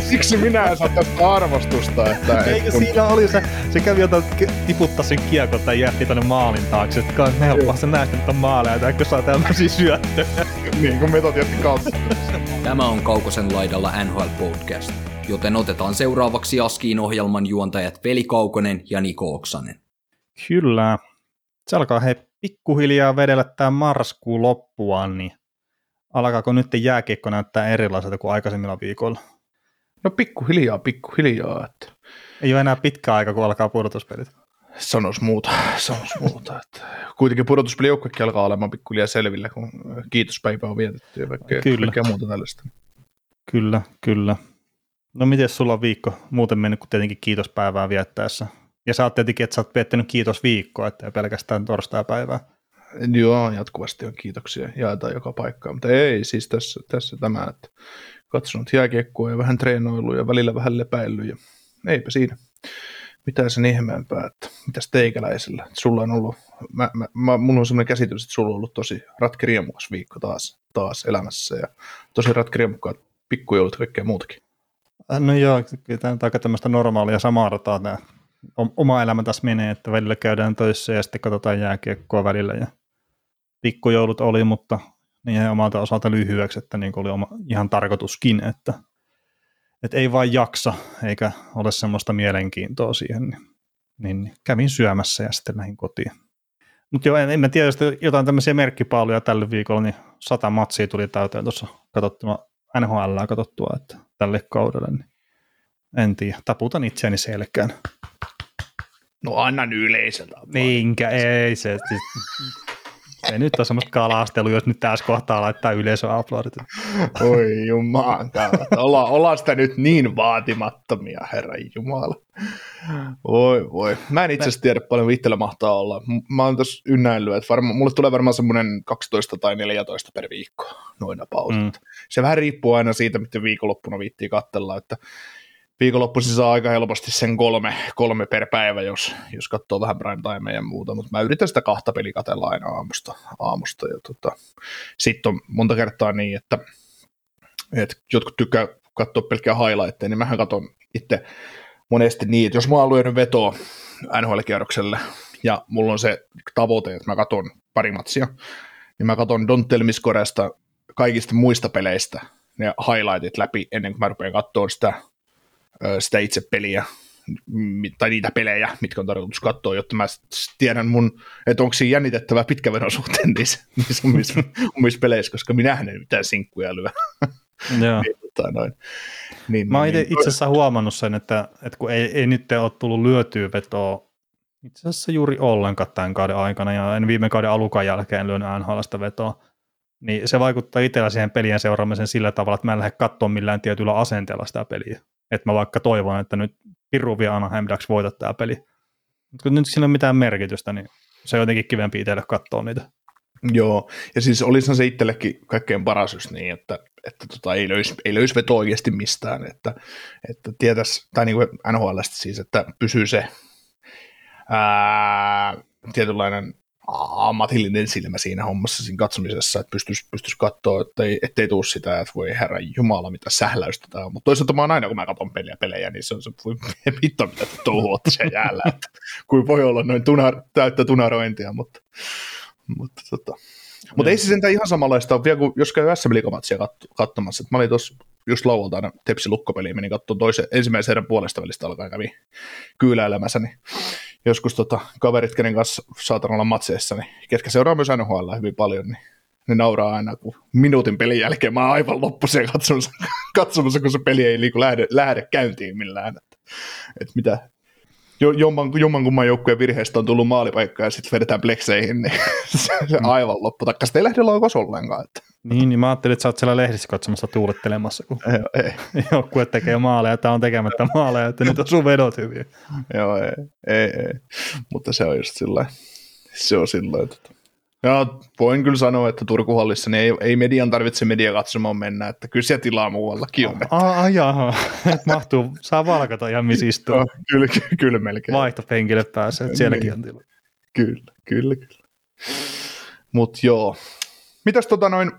Siksi minä en saa tästä arvostusta. Että, Eikö kun, siinä oli se, se kävi jotain tiputtaa sen kiekon tai jätti tonne maalin taakse, että on helppoa se näistä nyt on maaleja, tai kun saa tämmöisiä syöttöjä. niin kuin metod jätti kautta. Tämä on Kaukosen laidalla NHL Podcast, joten otetaan seuraavaksi Askiin ohjelman juontajat Veli Kaukonen ja Niko Oksanen. Kyllä. Se alkaa hei pikkuhiljaa vedellä tämä marraskuun loppuaan, niin alkaako nyt jääkiekko näyttää erilaiselta kuin aikaisemmilla viikoilla? No pikkuhiljaa, pikkuhiljaa. Että Ei ole enää pitkä aika, kun alkaa pudotuspelit. sanois muuta, sanois muuta. Että kuitenkin pudotuspelijoukkokin alkaa olemaan pikkuhiljaa selvillä, kun kiitospäivä on vietetty ja kaikkea, Kyllä. kaikkea muuta tällaista. Kyllä, kyllä. No miten sulla on viikko muuten mennyt kuin tietenkin kiitospäivää viettäessä? Ja sä oot tietenkin, että sä oot viettänyt kiitosviikkoa, että pelkästään torstaipäivää. Joo, jatkuvasti on kiitoksia, jaetaan joka paikkaan, mutta ei siis tässä, tässä tämä, että katsonut jääkiekkoa ja vähän treenoillut ja välillä vähän lepäillyt ja eipä siinä mitään sen ihmeempää, että mitäs teikäläisellä. Sulla on ollut, mä, mä, mä, mulla on sellainen käsitys, että sulla on ollut tosi ratkiriemukas viikko taas, taas elämässä ja tosi ratkiriemukkaat pikkujoulut ja kaikkea muutakin. Äh, No joo, kyllä tämä on aika tämmöistä normaalia samaa rataa tämä oma elämä tässä menee, että välillä käydään töissä ja sitten katsotaan jääkiekkoa välillä ja pikkujoulut oli, mutta ne jäi omalta osalta lyhyeksi, että niin kuin oli oma, ihan tarkoituskin, että, että ei vain jaksa eikä ole semmoista mielenkiintoa siihen, niin, niin kävin syömässä ja sitten lähdin kotiin. Mutta joo, en, en mä tiedä, jos jotain tämmöisiä merkkipaaluja tällä viikolla, niin sata matsia tuli täyteen tuossa katsottua NHL katsottua, että tälle kaudelle, niin en tiedä, taputan itseäni selkään. No annan yleisöltä. Minkä ei se, se nyt on semmoista kalastelua, jos nyt tässä kohtaa laittaa yleisöaplodit. Oi kautta. Olla, ollaan sitä nyt niin vaatimattomia, herra jumala. Voi voi. Mä en itse asiassa tiedä paljon itsellä mahtaa olla. Mä oon tässä ynnäillyt, että varma, mulle tulee varmaan semmoinen 12 tai 14 per viikko noina pausit. Mm. Mm. Se vähän riippuu aina siitä, miten viikonloppuna viittii katsella, että viikonloppuisin saa aika helposti sen kolme, kolme per päivä, jos, jos katsoo vähän prime timea ja muuta, mutta mä yritän sitä kahta peliä katsella aina aamusta. aamusta tota, sitten on monta kertaa niin, että, että jotkut tykkää katsoa pelkkää highlightteja, niin mähän katson itse monesti niin, että jos mä oon lyönyt vetoa NHL-kierrokselle ja mulla on se tavoite, että mä katson pari matsia, niin mä katson Don't Tell kaikista muista peleistä ne highlightit läpi ennen kuin mä rupean katsoa sitä, sitä itse peliä tai niitä pelejä, mitkä on tarkoitus katsoa, jotta mä tiedän mun, että onko siinä jännitettävää pitkävedon suhteen niissä, niissä omissa, omissa peleissä, koska minähän en mitään sinkkuja lyö. Joo. Niin, tota, noin. Niin, Mä oon niin, itse itse asiassa huomannut sen, että, että kun ei, ei nyt ole tullut lyötyä vetoa itse asiassa juuri ollenkaan tämän kauden aikana, ja en viime kauden alukan jälkeen lyönyt NHLstä vetoa, niin se vaikuttaa itsellä siihen pelien seuraamiseen sillä tavalla, että mä en lähde katsoa millään tietyllä asenteella sitä peliä. Että mä vaikka toivon, että nyt Piru vie Anaheim Ducks voita tämä peli. Mutta kun nyt sillä ei ole mitään merkitystä, niin se on jotenkin kivempi itselle katsoa niitä. Joo, ja siis olisihan se itsellekin kaikkein paras just niin, että, että tota, ei, löisi, ei löisi veto oikeasti mistään, että, että tietäisi, tai niin kuin NHLstä siis, että pysyy se ää, tietynlainen ammatillinen silmä siinä hommassa, siinä katsomisessa, että pystyisi, pystyisi katsoa, että ei, ettei tule sitä, että voi herra jumala, mitä sähläystä tämä on. Mutta toisaalta mä oon aina, kun mä katson pelejä, pelejä, niin se on se, voi vittu, mitä touhuatte siellä jäällä, että kuin voi olla noin tunar, täyttä tunarointia, mutta, mutta tota, mutta ei se sentään ihan samanlaista ole vielä, kuin jos käy SM Liigamatsia katsomassa. Et mä olin tuossa just lauantaina Tepsi lukkopeliin, menin katsomaan toisen, ensimmäisen erän puolesta välistä alkaen kävi kyyläilemässä, niin joskus tota, kaverit, kenen kanssa saatan olla matseissa, niin ketkä seuraa myös NHL hyvin paljon, niin ne nauraa aina, kun minuutin pelin jälkeen mä oon aivan loppuisen katsomassa, katsomassa kun se peli ei liiku lähde, lähde käyntiin millään. Että, että mitä, jo, jomman, jommankumman joukkueen virheestä on tullut maalipaikka ja sitten vedetään plekseihin, niin se, se aivan loppu. Taikka sitten ei lähde laukaus ollenkaan. Että. Niin, niin mä ajattelin, että sä oot siellä lehdissä katsomassa tuulettelemassa, kun ei. joukkue tekee maaleja, tämä on tekemättä maaleja, että nyt on sun vedot hyviä. Joo, ei, ei, ei. Mutta se on just sillä se on sillä että ja voin kyllä sanoa, että Turkuhallissa niin ei, ei median tarvitse media katsomaan mennä, että kyllä siellä tilaa muuallakin on. Ai jaha, mahtuu, saa valkata ja missä istuu. Joo, kyllä, kyllä, kyllä melkein. Vaihtopenkille pääsee, että sielläkin on tila. Kyllä, kyllä, kyllä. Mutta joo. Mitäs tota noin,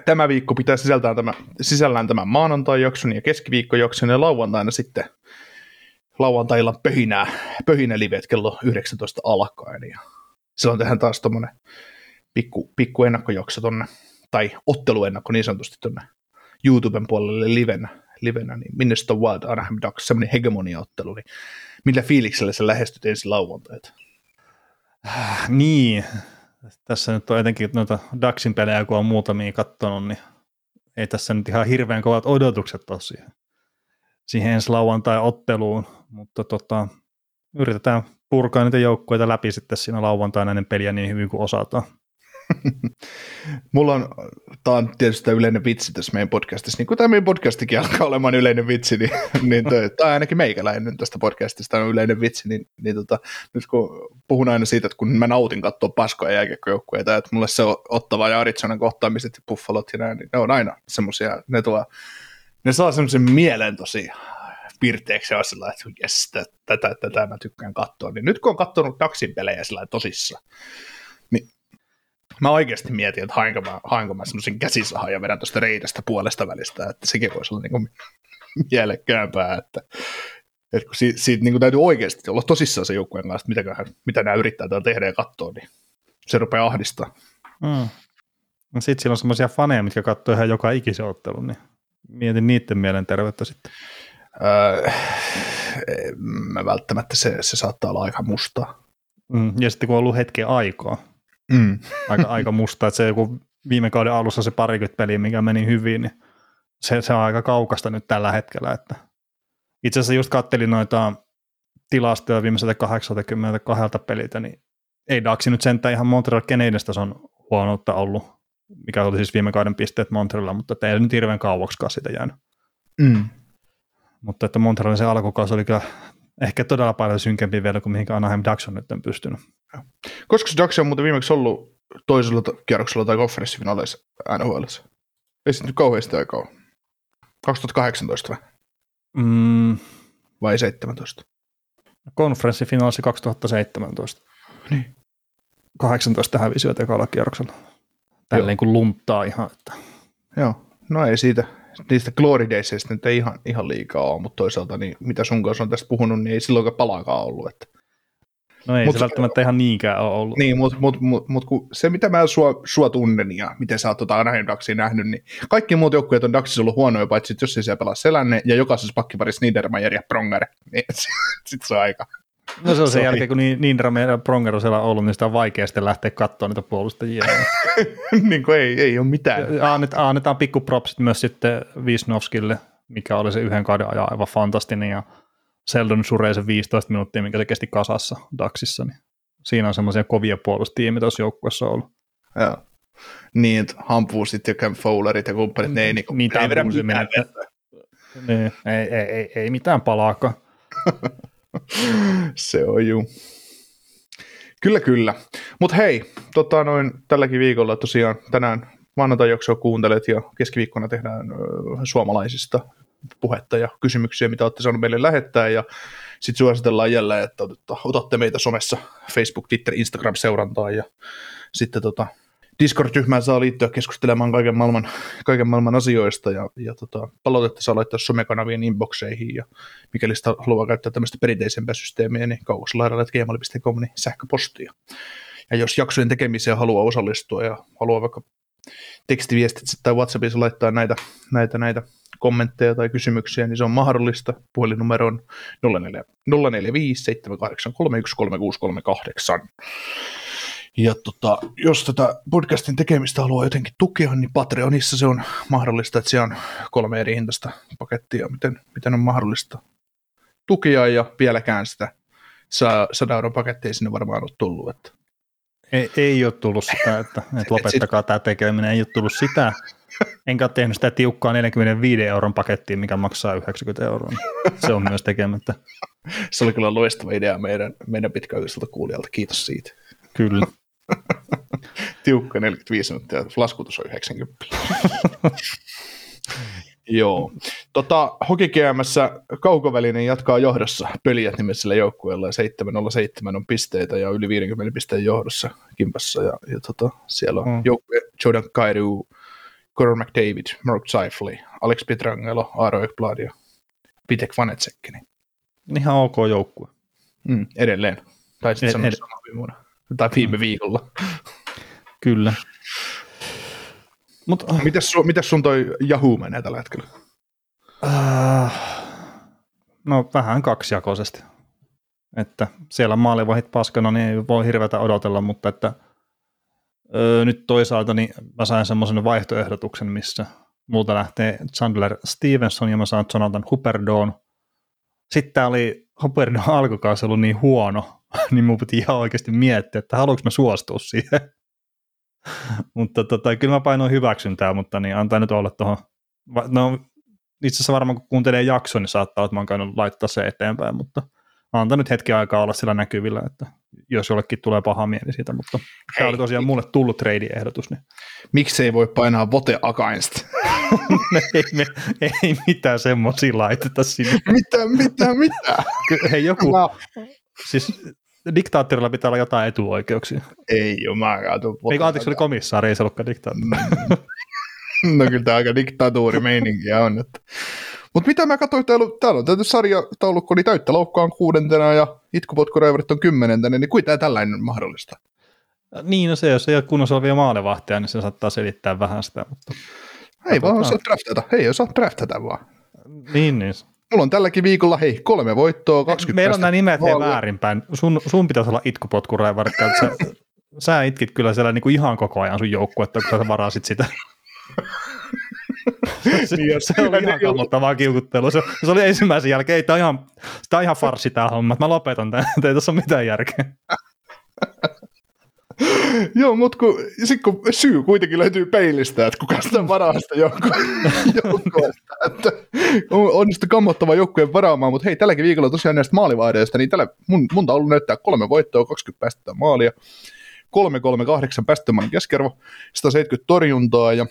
tämä viikko pitää sisältää tämä, sisällään tämän maanantai-jakson ja keskiviikkojakson ja lauantaina sitten lauantailla pöhinää, pöhinä livet kello 19 alkaen. Ja silloin tehdään taas tuommoinen pikku, pikku ennakkojakso tonne, tai otteluennakko niin sanotusti tuonne YouTuben puolelle livenä, livenä niin Minnesota Wild Anaheim Ducks, semmoinen hegemoniaottelu, niin millä fiiliksellä sä lähestyt ensi lauantaita? Niin, tässä nyt on etenkin noita Daxin pelejä, kun on muutamia katsonut, niin ei tässä nyt ihan hirveän kovat odotukset tosiaan siihen ensi lauantai-otteluun, mutta tota, yritetään purkaa niitä joukkueita läpi sitten siinä lauantaina ennen peliä niin hyvin kuin osataan. Mulla on, tämä on tietysti tämä yleinen vitsi tässä meidän podcastissa, niin kuin tämä meidän podcastikin alkaa olemaan yleinen vitsi, niin, niin tai ainakin meikäläinen tästä podcastista on yleinen vitsi, niin, niin tota, nyt kun puhun aina siitä, että kun mä nautin katsoa paskoja jääkiekkojoukkueita, että mulle se on Ottava ja Aritsonan kohtaamiset ja Buffalot ja näin, niin ne on aina semmoisia, ne tuo, ne saa semmoisen mielen tosi pirteeksi ja sillä että jes, tätä, tätä mä tykkään katsoa. Niin nyt kun on katsonut Daxin pelejä sillä tosissaan, niin mä oikeasti mietin, että hainko mä, hainko mä semmoisen käsisahan ja vedän tuosta reitästä puolesta välistä, että sekin voisi olla niin mielekkäämpää, että, että kun siitä, siitä niin kuin täytyy oikeasti olla tosissaan se joukkueen kanssa, että mitä, mitä nämä yrittää täällä tehdä ja katsoa, niin se rupeaa ahdistaa. Mm. No sitten siellä on semmoisia faneja, mitkä katsoo ihan joka ikisen ottelun, niin mietin niiden mielenterveyttä sitten. Öö, mä välttämättä se, se saattaa olla aika mustaa. Mm, ja sitten kun on ollut hetken aikaa, mm. aika, aika musta, että se joku viime kauden alussa se parikymmentä peliä, mikä meni hyvin, niin se, se on aika kaukasta nyt tällä hetkellä. Että itse asiassa just kattelin noita tilastoja viimeiseltä 82 peliltä, niin ei Daxi nyt sentään ihan Montreal Canadiens on huonoutta ollut, mikä oli siis viime kauden pisteet Montrealilla, mutta ei nyt hirveän kauaksikaan sitä jäänyt. Mm. Mutta että Montrealin se alkukausi oli kyllä ehkä todella paljon synkempi vielä kuin mihinkä Anaheim Ducks on nyt pystynyt. Koska se Ducks on muuten viimeksi ollut toisella kierroksella tai konferenssifinaaleissa NHL? Ei se nyt kauheasti aikaa 2018 vai? Mm. Vai 17? Konferenssifinaalissa 2017. Niin. 18 hävisivät ekalla kierroksella. Tälleen kuin lunttaa ihan. Että. Joo, no ei siitä, niistä Glory Daysista nyt ei ihan, ihan liikaa ole, mutta toisaalta niin, mitä sun kanssa on tästä puhunut, niin ei silloinkaan palaakaan ollut. Että. No ei mut, se välttämättä ihan niinkään ole ollut. Niin, mutta mut, mut, mut, se mitä mä sua, sua tunnen ja miten sä oot tota Anaheim Ducksia nähnyt, niin kaikki muut joukkueet on Ducksissa ollut huonoja, paitsi jos ei siellä pelaa Selänne ja jokaisessa pakkiparissa Niedermayer ja Pronger, niin sitten se on aika. No se on sen jälkeen, kun Niedermayer ja Pronger on siellä ollut, niin sitä on vaikea sitten lähteä katsoa niitä puolustajia. niin kuin ei, ei ole mitään. Annetaan, annetaan pikku propsit myös sitten Wisnowskille, mikä oli se yhden kauden ajan aivan fantastinen ja Seldon suree se 15 minuuttia, mikä se kesti kasassa Daxissa, niin siinä on semmoisia kovia puolustajia, mitä tuossa joukkueessa ollut. Joo. Niin, että Hampuusit ja Cam Fowlerit ja kumppanit, ne ei, niinku, mitään ei vedä mitään. Niin, ei, ei, ei, ei mitään palaakaan. se on juu. Kyllä, kyllä. Mutta hei, tota noin, tälläkin viikolla tosiaan tänään maanantai kuuntelet ja keskiviikkona tehdään ö, suomalaisista puhetta ja kysymyksiä, mitä olette saaneet meille lähettää. Ja sitten suositellaan jälleen, että otatte meitä somessa Facebook, Twitter, Instagram seurantaan. Ja sitten tota, Discord-ryhmään saa liittyä keskustelemaan kaiken maailman, kaiken maailman asioista. Ja, ja tota, palautetta saa laittaa somekanavien inboxeihin. Ja mikäli sitä haluaa käyttää tämmöistä perinteisempää systeemiä, niin kaukoslaidalla.gmail.com niin sähköpostia. Ja jos jaksojen tekemiseen haluaa osallistua ja haluaa vaikka tekstiviestit tai WhatsAppissa laittaa näitä, näitä, näitä kommentteja tai kysymyksiä, niin se on mahdollista. Puhelinnumero on 045 783 13638. Ja tota, jos tätä podcastin tekemistä haluaa jotenkin tukea, niin Patreonissa se on mahdollista, että siellä on kolme eri hintaista pakettia, miten, miten on mahdollista tukea ja vieläkään sitä 100 euron pakettia sinne varmaan ole tullut. Että Ei, ei ole tullut sitä, että, että lopettakaa tämä tekeminen, ei ole tullut sitä. Enkä ole tehnyt sitä tiukkaa 45 euron pakettia, mikä maksaa 90 euroa. Se on myös tekemättä. Se oli kyllä loistava idea meidän, meidän pitkäaikaiselta kuulijalta. Kiitos siitä. Kyllä. Tiukka 45 minuuttia, laskutus on 90. Joo. Tota, Hoki GMssä Kaukovälinen jatkaa johdossa pöliät nimisellä joukkueella ja 707 on pisteitä ja yli 50 pisteen johdossa kimpassa ja, ja tota, siellä on mm. joukkue Jordan Kairu, Conor McDavid, Mark Seifley, Alex Pietrangelo, Aaro Ekblad ja Pitek Vanetsekki. Niin. Ihan ok joukkue. Mm, edelleen. Tai sitten sanoa ed- viime vuonna. Tai viime mm. viikolla. Kyllä. Mut, mitäs, su, mitäs sun toi Yahoo menee tällä hetkellä? Uh, no vähän kaksijakoisesti. Että siellä maalivahit paskana, niin ei voi hirveätä odotella, mutta että öö, nyt toisaalta niin mä sain semmoisen vaihtoehdotuksen, missä multa lähtee Chandler Stevenson ja mä saan Jonathan Huperdoon. Sitten oli Huperdon alkukausi ollut niin huono, niin mun piti ihan oikeasti miettiä, että haluanko mä suostua siihen. mutta tota, kyllä mä painoin hyväksyntää, mutta niin antaa nyt olla tuohon. No, itse asiassa varmaan kun kuuntelee jakson, niin saattaa että mä oon laittaa se eteenpäin, mutta antaa nyt hetki aikaa olla sillä näkyvillä, että jos jollekin tulee paha mieli siitä, mutta Hei. tämä oli tosiaan mulle tullut trade-ehdotus. Niin. Miksi ei voi painaa vote against? ei, me, ei mitään semmoisia laiteta sinne. mitä, mitä, mitä? Hei joku, siis diktaattorilla pitää olla jotain etuoikeuksia. Ei kaatun. Eikö anteeksi, oli komissaari, ei se ollutkaan diktaattori. no kyllä tämä aika diktatuurimeininkiä on. Että. Mutta mitä mä katsoin, täällä, täällä on tietysti sarjataulukko, niin täyttä loukkaan kuudentena ja itkupotkureivarit on kymmenentenä, niin kuinka tällainen mahdollista? Niin, no se, jos ei ole kunnossa olevia maalevahtia, niin se saattaa selittää vähän sitä. Mutta ei vaan osaa draftata, ei osaa draftata vaan. Niin, niin. Mulla on tälläkin viikolla, hei, kolme voittoa, 20 Meillä on nämä nimet hei väärinpäin. Sun, sun pitäisi olla itkupotkureivari, sä, sä itkit kyllä siellä niinku ihan koko ajan sun joukkuetta, kun sä varasit sitä. se, niin, se oli ihan kammottavaa kiukuttelua. Se, se, oli ensimmäisen jälkeen, ei, tämä on ihan, tämä on ihan farsi tämä homma, mä lopetan tämän, ei tässä ole mitään järkeä. Joo, mutta kun, sit kun syy kuitenkin löytyy peilistä, että kuka sitä varaa sitä joukkueesta, että on onnistu kammottava joukkueen varaamaan, mutta hei, tälläkin viikolla tosiaan näistä maalivahdeista, niin tällä mun, mun taulu näyttää kolme voittoa, 20 päästettä maalia, 338 päästömaan keskiarvo, 170 torjuntaa ja,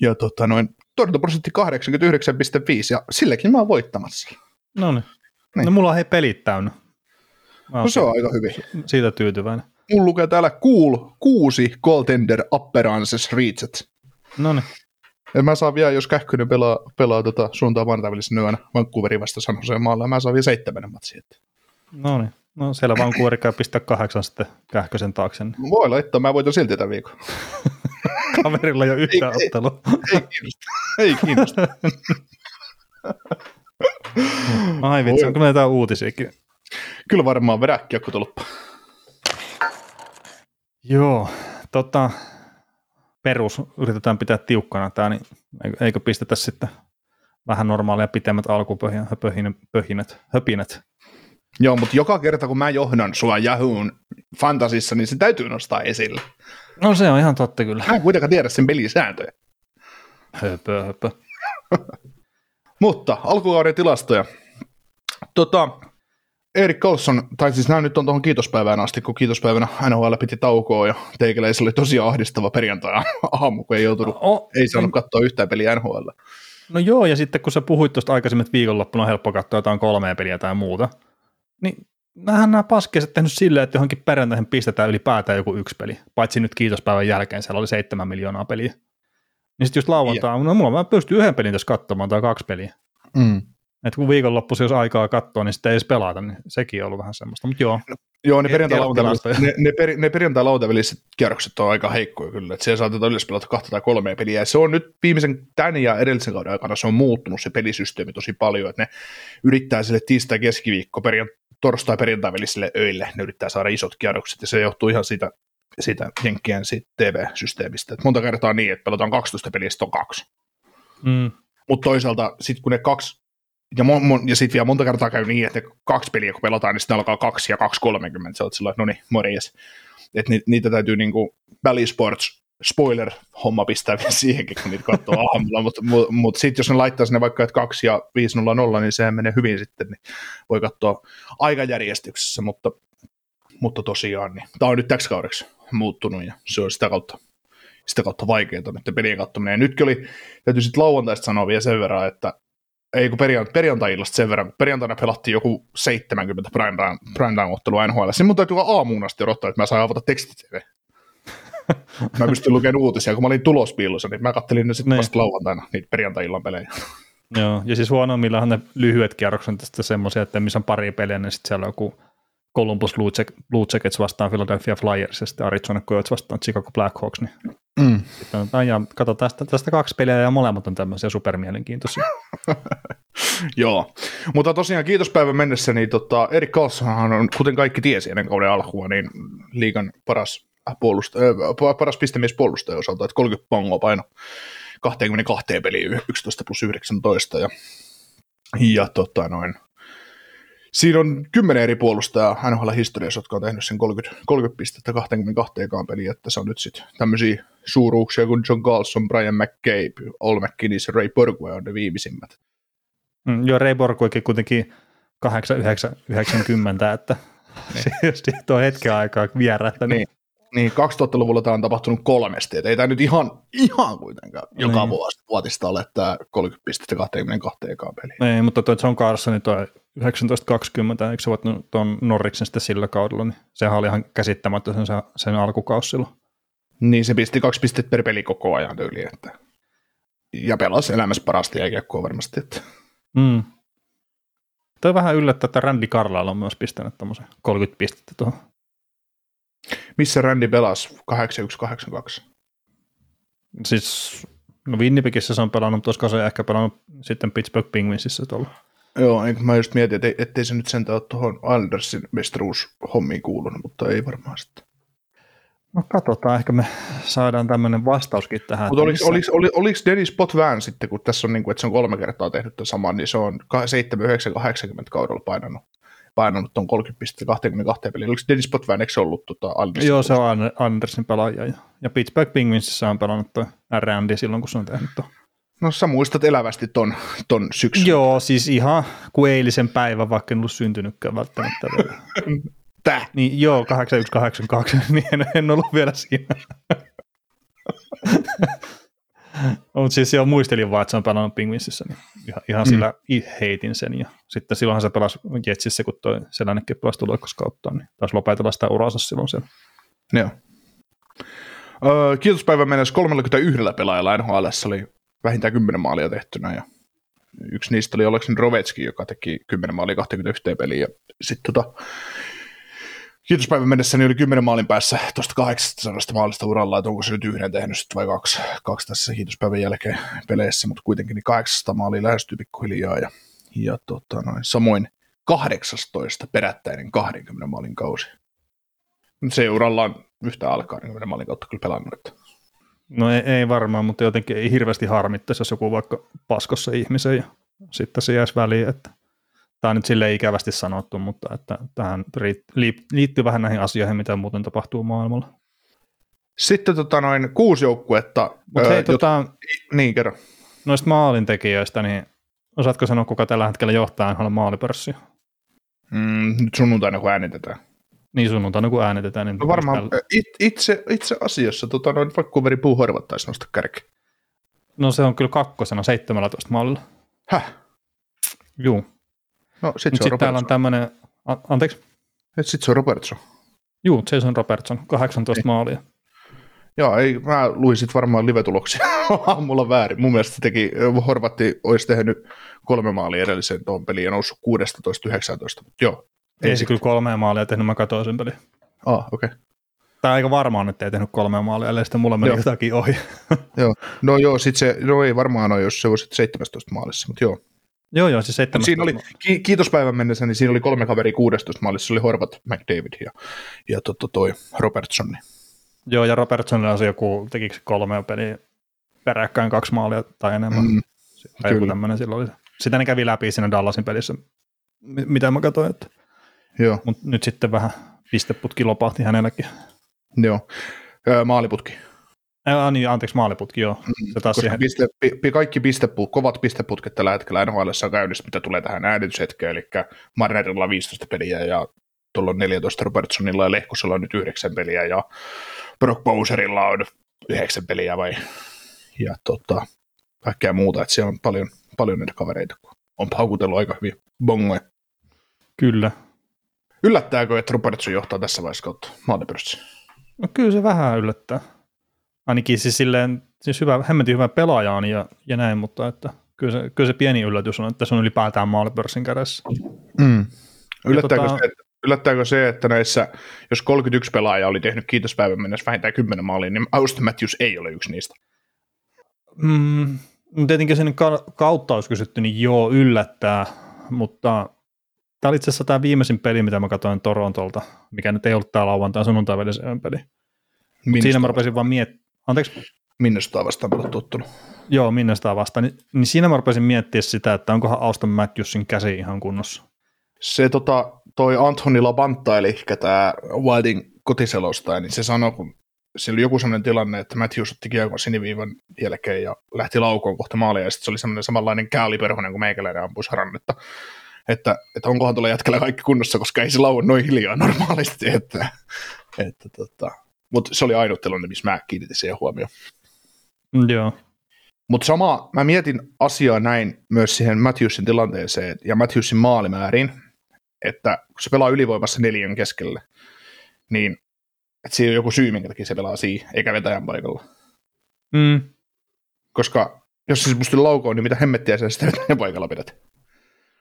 ja tota noin, torjuntaprosentti 89,5 ja silläkin mä oon voittamassa. No niin. No mulla on hei pelit täynnä. No se on aika hyvin. Siitä tyytyväinen mulla lukee täällä cool, kuusi goaltender appearances reached. No niin. Ja mä saan vielä, jos Kähkönen pelaa, pelaa tota suuntaan maanantavälisenä yönä Vancouverin vasta San Jose maalla, mä saan vielä seitsemän matsia. No niin. No siellä Vancouver käy pistää kahdeksan sitten Kähkösen taakse. Niin. Voi laittaa, mä voitan silti tämän viikon. Kaverilla jo yhtä ei, ottelua. Ei, ei kiinnosta. Ei kiinnosta. Ai vitsi, onko näitä uutisiakin? Kyllä varmaan veräkkiä tullut. Joo, tota, perus yritetään pitää tiukkana tämä, niin eikö pistetä sitten vähän normaalia pitemmät alkupöhinät, höpinät. Joo, mutta joka kerta kun mä johdan sua Yahoon fantasissa, niin se täytyy nostaa esille. No se on ihan totta kyllä. Mä en kuitenkaan tiedä sen pelisääntöjä. Höpö, höpö. mutta alkukauden tilastoja. Tota, Erik Carlson, tai siis nämä nyt on tuohon kiitospäivään asti, kun kiitospäivänä NHL piti taukoa ja teikäläisellä oli tosi ahdistava perjantai aamu, kun ei joutunut, oh, ei saanut katsoa yhtään peliä NHL. No joo, ja sitten kun sä puhuit tuosta aikaisemmin, että viikonloppuna on helppo katsoa jotain kolmea peliä tai muuta, niin nähän nämä paskeiset tehnyt silleen, että johonkin perjantaihin pistetään ylipäätään joku yksi peli, paitsi nyt kiitospäivän jälkeen siellä oli seitsemän miljoonaa peliä. Niin sitten just lauantaa, no mulla mä pystyn yhden pelin tässä katsomaan tai kaksi peliä. Mm. Että kun viikonloppuisin, jos aikaa katsoa, niin sitten ei edes pelata, niin sekin on ollut vähän semmoista, mutta joo. No, joo, ne perjantai-lautaväliset, ne, ne, per, ne perjantai kierrokset on aika heikkoja kyllä, että siellä saatetaan yleensä pelata kahta tai kolmea peliä, ja se on nyt viimeisen tämän ja edellisen kauden aikana se on muuttunut se pelisysteemi tosi paljon, että ne yrittää sille tiistai, keskiviikko, perjantai, torstai, perjantai välisille öille, ne yrittää saada isot kierrokset, ja se johtuu ihan siitä, siitä Jenkkien siitä TV-systeemistä. Et monta kertaa niin, että pelataan 12 peliä, on kaksi. Mm. Mutta toisaalta sitten kun ne kaksi ja, mo, mo, ja sitten vielä monta kertaa käy niin, että kaksi peliä kun pelataan, niin sitten alkaa kaksi ja 2.30, sä oot sillä no niin, morjes. Että ni, niitä täytyy niinku Sports spoiler-homma pistää vielä siihenkin, kun niitä katsoo aamulla, mutta mut, mut sitten jos ne laittaa sinne vaikka että 2 ja 5.00, niin sehän menee hyvin sitten, niin voi katsoa aikajärjestyksessä, mutta, mutta tosiaan, niin tämä on nyt täksi kaudeksi muuttunut ja se on sitä kautta, sitä kautta vaikeaa nyt pelien katsominen. Ja nytkin oli, täytyy sitten lauantaista sanoa vielä sen verran, että ei kun perjant- perjantai-illasta sen verran, perjantaina pelattiin joku 70 prime time-ottelua NHL. Sen mun täytyy aamuun asti odottaa, että mä saan avata tekstit mä pystyn lukemaan uutisia, kun mä olin tulospiilossa, niin mä kattelin ne sitten niin. vasta lauantaina, niitä perjantai-illan pelejä. Joo, ja siis huonommillahan ne lyhyet kierrokset on tästä semmoisia, että missä on pari peliä, niin sitten siellä on joku Columbus Blue, Jack, Blue Jackets vastaan Philadelphia Flyers ja sitten Arizona Coyotes vastaan Chicago Blackhawks, niin mm. sitten on, ja kato tästä, tästä kaksi peliä ja molemmat on tämmöisiä supermielenkiintoisia. Joo, mutta tosiaan kiitospäivän mennessä, niin tota, Erik Karlssonhan on, kuten kaikki tiesi ennen kauden alkua, niin liigan paras puolustaja, äh, paras pistemies puolustaja osalta, että 30 pangoa paino 22 peliin 11 plus 19 ja, ja tota noin, Siinä on kymmenen eri puolustajaa NHL-historiassa, jotka on tehnyt sen 30, 30 pistettä 22 ekaan peliin, että se on nyt sitten tämmöisiä suuruuksia kuin John Carlson, Brian McCabe, Ol McKinnis ja Ray Borgway on ne viimeisimmät. Mm, joo, Ray Borgwaykin kuitenkin 8990, että niin. siitä on hetken aikaa vierähtänyt. Niin. Niin, 2000-luvulla tämä on tapahtunut kolmesti, että ei tämä nyt ihan, ihan kuitenkaan joka niin. vuosi vuotista ole tämä 30 pistettä 22 ekaan peliin. Ei, mutta tuo John Carson, tuo 1920, eikö se ole tuon Norriksen sitten sillä kaudella, niin sehän oli ihan käsittämättä sen, sen alkukaus silloin. Niin, se pisti kaksi pistettä per peli koko ajan tyyli, että ja pelasi elämässä parasta jääkiekkoa varmasti. Että. Mm. Toi vähän yllättää, että Randy Carlyle on myös pistänyt tuommoisen 30 pistettä tuohon missä Randy pelasi 8182? Siis, no Winnipegissä se on pelannut, koska se ehkä pelannut sitten Pittsburgh Penguinsissa tuolla. Joo, niin mä just mietin, että ettei se nyt sentään ole tuohon Andersin mestaruushommiin kuulunut, mutta ei varmaan sitten. No katsotaan, ehkä me saadaan tämmöinen vastauskin tähän. Mutta oliko, oliko, oliko, oliko Dennis Potvin sitten, kun tässä on niin kuin, että se on kolme kertaa tehnyt tämän saman, niin se on 7, 9, 80 kaudella painanut painanut tuon 30 pistettä 22 peliä. Oliko Dennis Potvin, eikö se ollut tota Andersin? Joo, se on Andersin pelaaja. Ja, ja Pittsburgh Penguinsissä on pelannut tuo R&D silloin, kun se on tehnyt tuon. No sä muistat elävästi ton, ton syksyn. Joo, siis ihan kuin eilisen päivän, vaikka en ollut syntynytkään välttämättä vielä. Tää? Niin, joo, 8182, niin en, en ollut vielä siinä. Mutta siis jo muistelin vaan, että se on pelannut Penguinsissa, niin ihan, ihan mm. sillä heitin sen. Ja sitten silloinhan se pelasi Jetsissä, kun toi Selännekin pelasi tuloikkoskautta, niin taisi lopetella sitä uransa silloin siellä. Joo. Öö, kiitospäivän mennessä 31 pelaajalla NHL oli vähintään 10 maalia tehtynä ja yksi niistä oli Oleksen Rovetski, joka teki 10 maalia 21 peliä ja sitten tota, kiitospäivän mennessä niin oli 10 maalin päässä tuosta 800 maalista uralla, että onko se nyt yhden tehnyt vai kaksi, kaksi tässä kiitospäivän jälkeen peleissä, mutta kuitenkin niin 800 maalia lähestyy pikkuhiljaa ja, ja tota noin, samoin 18 perättäinen 20 maalin kausi. Se uralla on yhtä alkaa 20 maalin kautta kyllä pelannut. Että. No ei, ei, varmaan, mutta jotenkin ei hirveästi harmittaisi, jos joku vaikka paskossa ihmisen ja sitten se jäisi väliin, että tämä on nyt sille ikävästi sanottu, mutta että tähän liittyy vähän näihin asioihin, mitä muuten tapahtuu maailmalla. Sitten tota noin kuusi joukkuetta. Mut hei, tota, niin, kerro. Noista maalintekijöistä, niin osaatko sanoa, kuka tällä hetkellä johtaa NHL maalipörssiä? Mm, nyt sunnuntaina, kun äänitetään. Niin sunnuntaina, kun äänitetään. Niin no varmaan it, itse, itse asiassa, tota, noin, vaikka kuveri Puu Horvat nostaa kärki. No se on kyllä kakkosena 17 maalilla. Häh? Juu. No sit se on sit täällä on tämmöinen, anteeksi? Sitten se on Robertson. Juu, Jason Robertson, 18 ei. maalia. Joo, ei, mä luin sitten varmaan live-tuloksia aamulla väärin. Mun mielestä teki, Horvatti olisi tehnyt kolme maalia edellisen tuon peliin ja noussut 16-19, mutta joo. Ei, ei se kyllä kolme maalia tehnyt, mä katsoin sen pelin. Ah, okei. Okay. Tai aika varmaan, että ei tehnyt kolme maalia, ellei sitten mulla meni jotakin ohi. joo, no joo, sit se, no ei varmaan ole, jos se olisi 17 maalissa, mutta joo. Joo, joo, siis 17. Siinä oli, ki- kiitospäivän mennessä, niin siinä oli kolme kaveri 16 maalissa, se oli Horvat, McDavid ja, ja to, to, toi Robertson. Joo, ja Robertsonilla on joku, tekikö kolme peliä peräkkäin kaksi maalia tai enemmän. Mm, tai joku tämmöinen silloin oli se. sitä ne kävi läpi siinä Dallasin pelissä, mitä mä katsoin, että Joo, mutta nyt sitten vähän pisteputki lopahti hänelläkin. joo. Öö, maaliputki. Ää, niin, anteeksi, maaliputki, joo. Se taas Koska siihen, piste, pi, kaikki pistepu, kovat pisteputket tällä hetkellä NHL on käynnissä, mitä tulee tähän äänityshetkeen, eli Marnerilla on 15 peliä ja tuolla on 14 Robertsonilla ja Lehkosella on nyt 9 peliä ja Brock Bowserilla on 9 peliä vai ja tota, kaikkea muuta, että siellä on paljon, paljon näitä kavereita, kun on paukutellut aika hyvin bongoja. kyllä. Yllättääkö, että Robertson johtaa tässä vaiheessa kautta maalipörssissä? No kyllä se vähän yllättää. Ainakin siis silleen, siis hyvä, hemmetin hyvä pelaaja on ja, ja näin, mutta että kyllä, se, kyllä se pieni yllätys on, että se on ylipäätään maalipörssin kädessä. Mm. Yllättääkö, tota- se, että, yllättääkö se, että näissä, jos 31 pelaajaa oli tehnyt kiitospäivän mennessä vähintään 10 maalia, niin Austin Matthews ei ole yksi niistä. Mm, no tietenkin sen ka- kautta olisi kysytty, niin joo, yllättää, mutta tämä oli itse asiassa tämä viimeisin peli, mitä mä katsoin Torontolta, mikä nyt ei ollut tämä lauantai sunnuntai välisen peli. Siinä mä rupesin vaan miettimään, anteeksi, Minnesota vastaan pelattu ottanut. joo, minne sitä vastaan, niin, niin siinä mä rupesin miettimään sitä, että onkohan Auston Matthewsin käsi ihan kunnossa. Se tota, toi Anthony Labanta, eli tämä Wildin kotiselostaja, niin se sanoi, kun siellä oli joku sellainen tilanne, että Matthews otti kiekon siniviivan jälkeen ja lähti laukoon kohta maalia, ja sitten se oli sellainen samanlainen kääliperhonen kuin meikäläinen ampuisi rannetta. Että, että onkohan tuolla jätkällä kaikki kunnossa, koska ei se lauan noin hiljaa normaalisti. Että, että tota. Mutta se oli ainut tilanne, missä mä kiinnitin siihen huomioon. Mm, Joo, Mutta sama, mä mietin asiaa näin myös siihen Matthewsin tilanteeseen ja Matthewsin maalimääriin, että kun se pelaa ylivoimassa neljän keskelle, niin että siinä on joku syy, minkä takia se pelaa siihen, eikä vetäjän paikalla. mm, Koska jos se pystyy laukoon, niin mitä hemmettiä sä sitä vetäjän paikalla pidät?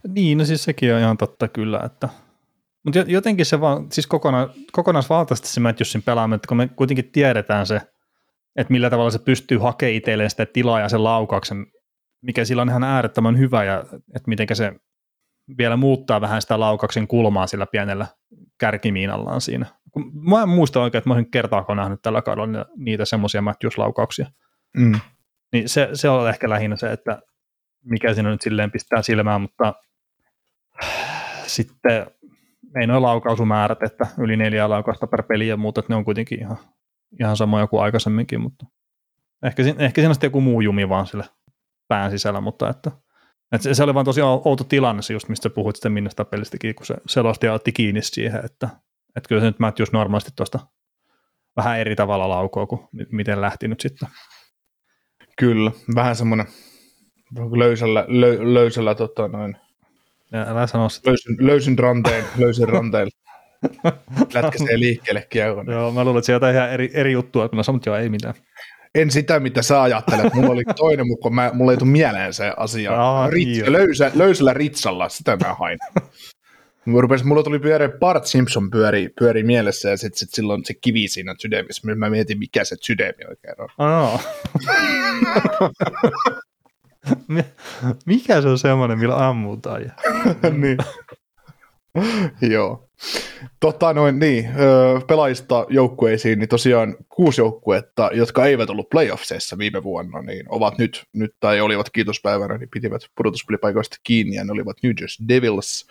Niin, no siis sekin on ihan totta kyllä, että mutta jotenkin se vaan, siis kokona, kokonaisvaltaisesti se Matthewsin pelaaminen, että kun me kuitenkin tiedetään se, että millä tavalla se pystyy hakemaan itselleen sitä tilaa ja sen laukauksen, mikä sillä on ihan äärettömän hyvä ja että miten se vielä muuttaa vähän sitä laukauksen kulmaa sillä pienellä kärkimiinallaan siinä. Kun Mä en muista oikein, että mä olisin kertaakaan nähnyt tällä kaudella niitä, niitä semmoisia Matthews-laukauksia. Mm. Niin se, se on ehkä lähinnä se, että mikä siinä nyt silleen pistää silmään, mutta sitten ei noin laukaisumäärät, että yli neljä laukausta per peli ja muuta, että ne on kuitenkin ihan, ihan samoja kuin aikaisemminkin, mutta ehkä, ehkä siinä on joku muu jumi vaan sille pään sisällä, mutta että, että se, se, oli vaan tosi outo tilanne se just, mistä puhuit sitten minnestä pelistäkin, kun se selostaja otti kiinni siihen, että, että kyllä se nyt Matthews normaalisti tuosta vähän eri tavalla laukoo kuin mi- miten lähti nyt sitten. Kyllä, vähän semmoinen löysällä, löy, löysällä tota noin, Ja älä sano sitä. löysin, löysin ranteen, löysin ranteen. Lätkäsee liikkeelle kiekon. Joo, mä luulen, että se on jotain ihan eri, eri juttua, kun mä sanon, että joo, ei mitään. En sitä, mitä sä ajattelet. Mulla oli toinen, mutta mä, mulla ei tule mieleen se asia. Aa, Rits, niin. löysä, löysällä ritsalla, sitä mä hain. Mä rupesin, mulla tuli pyöri, Bart Simpson pyöri, pyöri mielessä ja sitten sit silloin se kivi siinä sydämissä. Mä mietin, mikä se sydämi oikein on. Aa. Mi- Mikä se on semmoinen, millä ammutaan? Ja... niin. Joo. Tota noin, niin, pelaajista joukkueisiin, niin tosiaan kuusi joukkuetta, jotka eivät ollut playoffseissa viime vuonna, niin ovat nyt, nyt tai olivat kiitospäivänä, niin pitivät pudotuspelipaikoista kiinni, ja ne olivat New Jersey Devils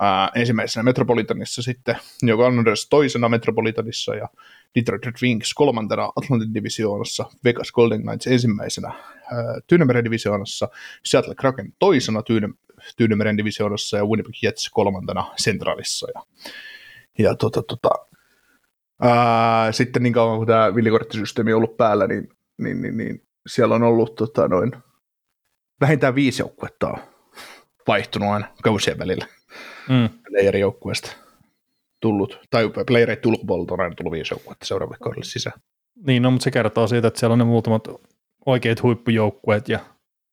ää, ensimmäisenä Metropolitanissa sitten, joka on myös toisena Metropolitanissa, ja Detroit Red Wings kolmantena Atlantin divisioonassa, Vegas Golden Knights ensimmäisenä ää, Tyynemeren divisioonassa, Seattle Kraken toisena Tyyne, Tyynemeren divisioonassa ja Winnipeg Jets kolmantena Centralissa. Ja, ja tota, tota, ää, sitten niin kauan kuin tämä villikorttisysteemi on ollut päällä, niin, niin, niin, niin siellä on ollut tota, noin vähintään viisi joukkuetta on vaihtunut aina kausien välillä Mm. playerijoukkueesta tullut, tai playereiden ulkopuolelta on aina tullut viisi joukkuetta seuraavalle kaudelle sisään. Niin, no, mutta se kertoo siitä, että siellä on ne muutamat oikeat huippujoukkueet ja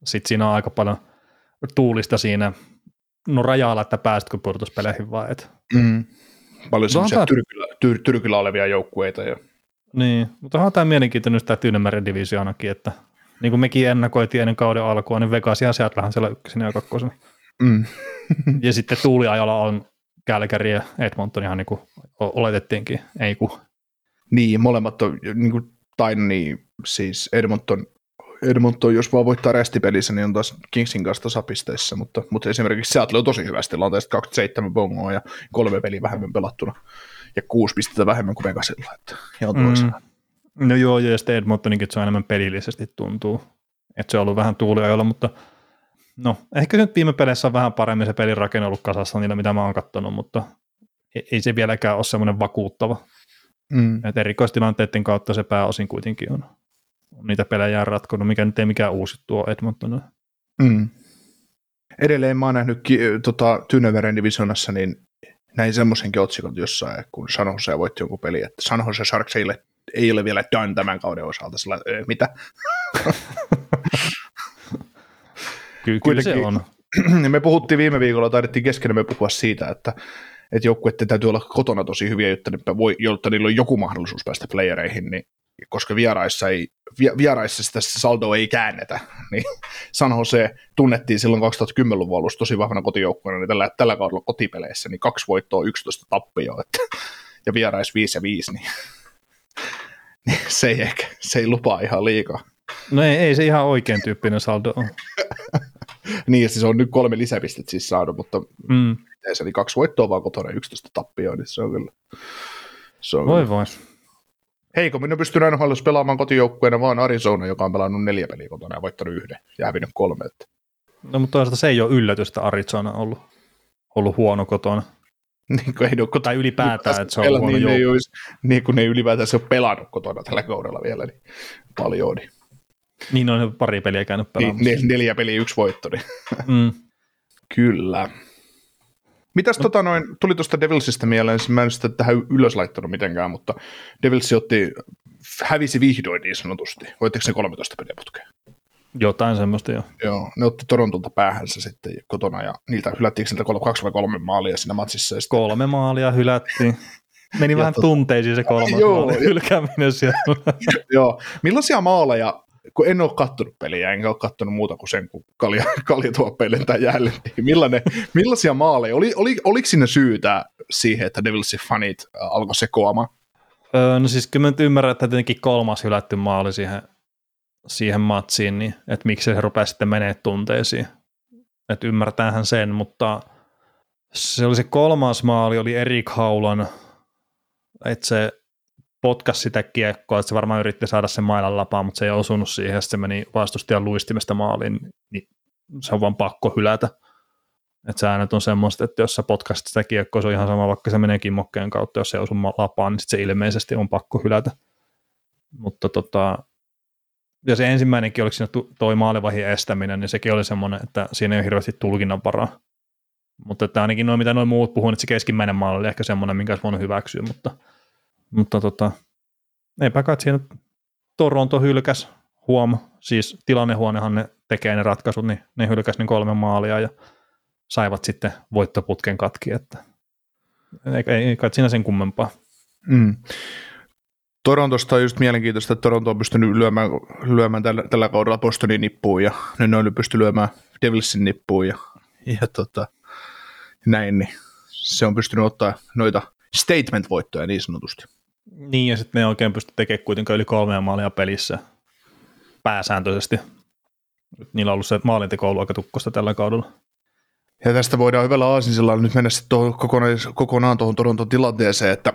sitten siinä on aika paljon tuulista siinä no rajalla, että pääsitkö pudotuspeleihin vai et. Mm. Paljon Se on semmoisia tää- tyrkyllä, tyr, tyrkyllä olevia joukkueita. Ja, Niin, mutta onhan tämä mielenkiintoinen tämä Tyynemeren divisioonakin, että niin kuin mekin ennakoitiin ennen kauden alkua, niin Vegas ja Seattlehan siellä ykkösenä ja kakkosena. mm. Ja sitten tuuliajalla on Calgary ja Edmonton ihan niin kuin oletettiinkin, ei kun. Niin, molemmat on, niin kuin, tai niin, siis Edmonton Edmonton, jos vaan voittaa restipelissä, niin on taas Kingsin kanssa tasapisteissä, mutta, mutta esimerkiksi Seattle on tosi hyvässä tilanteessa, 27 bongoa ja kolme peliä vähemmän pelattuna ja kuusi pistettä vähemmän kuin Vegasilla. Että ihan mm. No joo, ja sitten Edmontoninkin se on enemmän pelillisesti tuntuu, että se on ollut vähän tuuliajolla, mutta no ehkä nyt viime peleissä on vähän paremmin se pelin rakenne ollut kasassa niillä, mitä mä oon katsonut, mutta ei se vieläkään ole semmoinen vakuuttava. Mm. Et erikoistilanteiden kautta se pääosin kuitenkin on, on niitä pelejä ratkonut, mikä nyt ei mikään uusi tuo Edmonton. Mm. Edelleen mä oon nähnyt tota, Tynöveren divisionassa, niin näin semmoisenkin otsikon jossain, kun San Jose voitti jonkun peli, että San Jose Sharks ei ole, ei ole vielä done tämän kauden osalta. Sillä, mitä? kyllä, kyllä se on. Me puhuttiin viime viikolla, taidettiin me puhua siitä, että että joukkueiden täytyy olla kotona tosi hyviä, jotta, ne voi, jotta niillä on joku mahdollisuus päästä playereihin, niin koska vieraissa, ei, vieraissa sitä saldoa ei käännetä, niin San Jose tunnettiin silloin 2010-luvun alussa tosi vahvana kotijoukkueena, niin tällä, tällä kaudella kotipeleissä, niin kaksi voittoa, 11 tappioa, että, ja vierais 5 ja 5, niin, niin se, ei ehkä, se ei lupaa ihan liikaa. No ei, ei se ihan oikein tyyppinen saldo ole. niin, siis on nyt kolme lisäpistettä siis saanut, mutta mm yhteensä, niin kaksi voittoa vaan kotona 11 tappioa, niin se on kyllä... Se on voi kyllä. voi. Heikommin on pystynyt NHL pelaamaan kotijoukkueena vaan Arizona, joka on pelannut neljä peliä kotona ja voittanut yhden ja hävinnyt kolme. Että. No mutta toisaalta se ei ole yllätystä Arizona ollut, ollut huono kotona. Niin kuin ei ole kotona. Tai ylipäätään, että se on huono niin, ei olisi, niin kuin ne ylipäätään se on pelannut kotona tällä kaudella vielä, niin paljon. Niin, niin on pari peliä käynyt niin, pelaamassa. Niin, neljä peliä, yksi voitto. Niin. Mm. Kyllä. Mitäs no. tota noin, tuli tuosta Devilsistä mieleen, siis mä en sitä tähän ylös laittanut mitenkään, mutta Devils otti, hävisi vihdoin niin sanotusti. Voitteko ne 13 peliä putkeen? Jotain semmoista jo. Joo, ne otti Torontolta päähänsä sitten kotona ja niiltä hylättiinkö niiltä kaksi vai kolme maalia siinä matsissa? Ja sitten... Kolme maalia hylättiin. Meni vähän tot... tunteisiin se kolmas joo, hylkääminen siellä. joo, millaisia maaleja kun en ole kattonut peliä, enkä ole kattonut muuta kuin sen, kun kalja, kalja tuo pelin tai jälleen. Millainen, millaisia maaleja? Oli, oli, oliko sinne syytä siihen, että Devilsin fanit alkoi sekoamaan? Öö, no siis kyllä mä ymmärrän, että tietenkin kolmas hylätty maali siihen, siihen matsiin, niin että miksi se rupesi sitten menee tunteisiin. Että ymmärtäähän sen, mutta se oli se kolmas maali, oli Erik Haulan, että se potkas sitä kiekkoa, että se varmaan yritti saada sen mailan lapaan, mutta se ei osunut siihen, ja se meni vastustajan luistimesta maaliin, niin se on vaan pakko hylätä. Että säännöt on semmoista, että jos sä potkasit sitä kiekkoa, se on ihan sama, vaikka se menee kimmokkeen kautta, jos se osuu lapaan, niin se ilmeisesti on pakko hylätä. Mutta tota, ja se ensimmäinenkin, oliko siinä toi maalivahin estäminen, niin sekin oli semmoinen, että siinä ei ole hirveästi tulkinnan varaa. Mutta että ainakin noin, mitä noin muut puhuu, että se keskimmäinen maali oli ehkä semmoinen, minkä olisi voinut hyväksyä, mutta – mutta tota, eipä kai siinä Toronto hylkäs huom, siis tilannehuonehan ne tekee ne ratkaisut, niin ne hylkäs niin kolme maalia ja saivat sitten voittoputken katki, että ei, ei, ei kai siinä sen kummempaa. Mm. Torontosta on just mielenkiintoista, että Toronto on pystynyt lyömään, lyömään tällä, tällä kaudella Bostonin nippuun ja ne on pystynyt lyömään Devilsin nippuun ja, ja tota, näin, niin se on pystynyt ottaa noita statement-voittoja niin sanotusti. Niin, ja sitten ne ei oikein pysty tekemään kuitenkaan yli kolmea maalia pelissä pääsääntöisesti. Niillä on ollut se maalinteko ollut aika tukkosta tällä kaudella. Ja tästä voidaan hyvällä aasinsilla nyt mennä sitten kokonaan, kokonaan tuohon Toronton tilanteeseen, että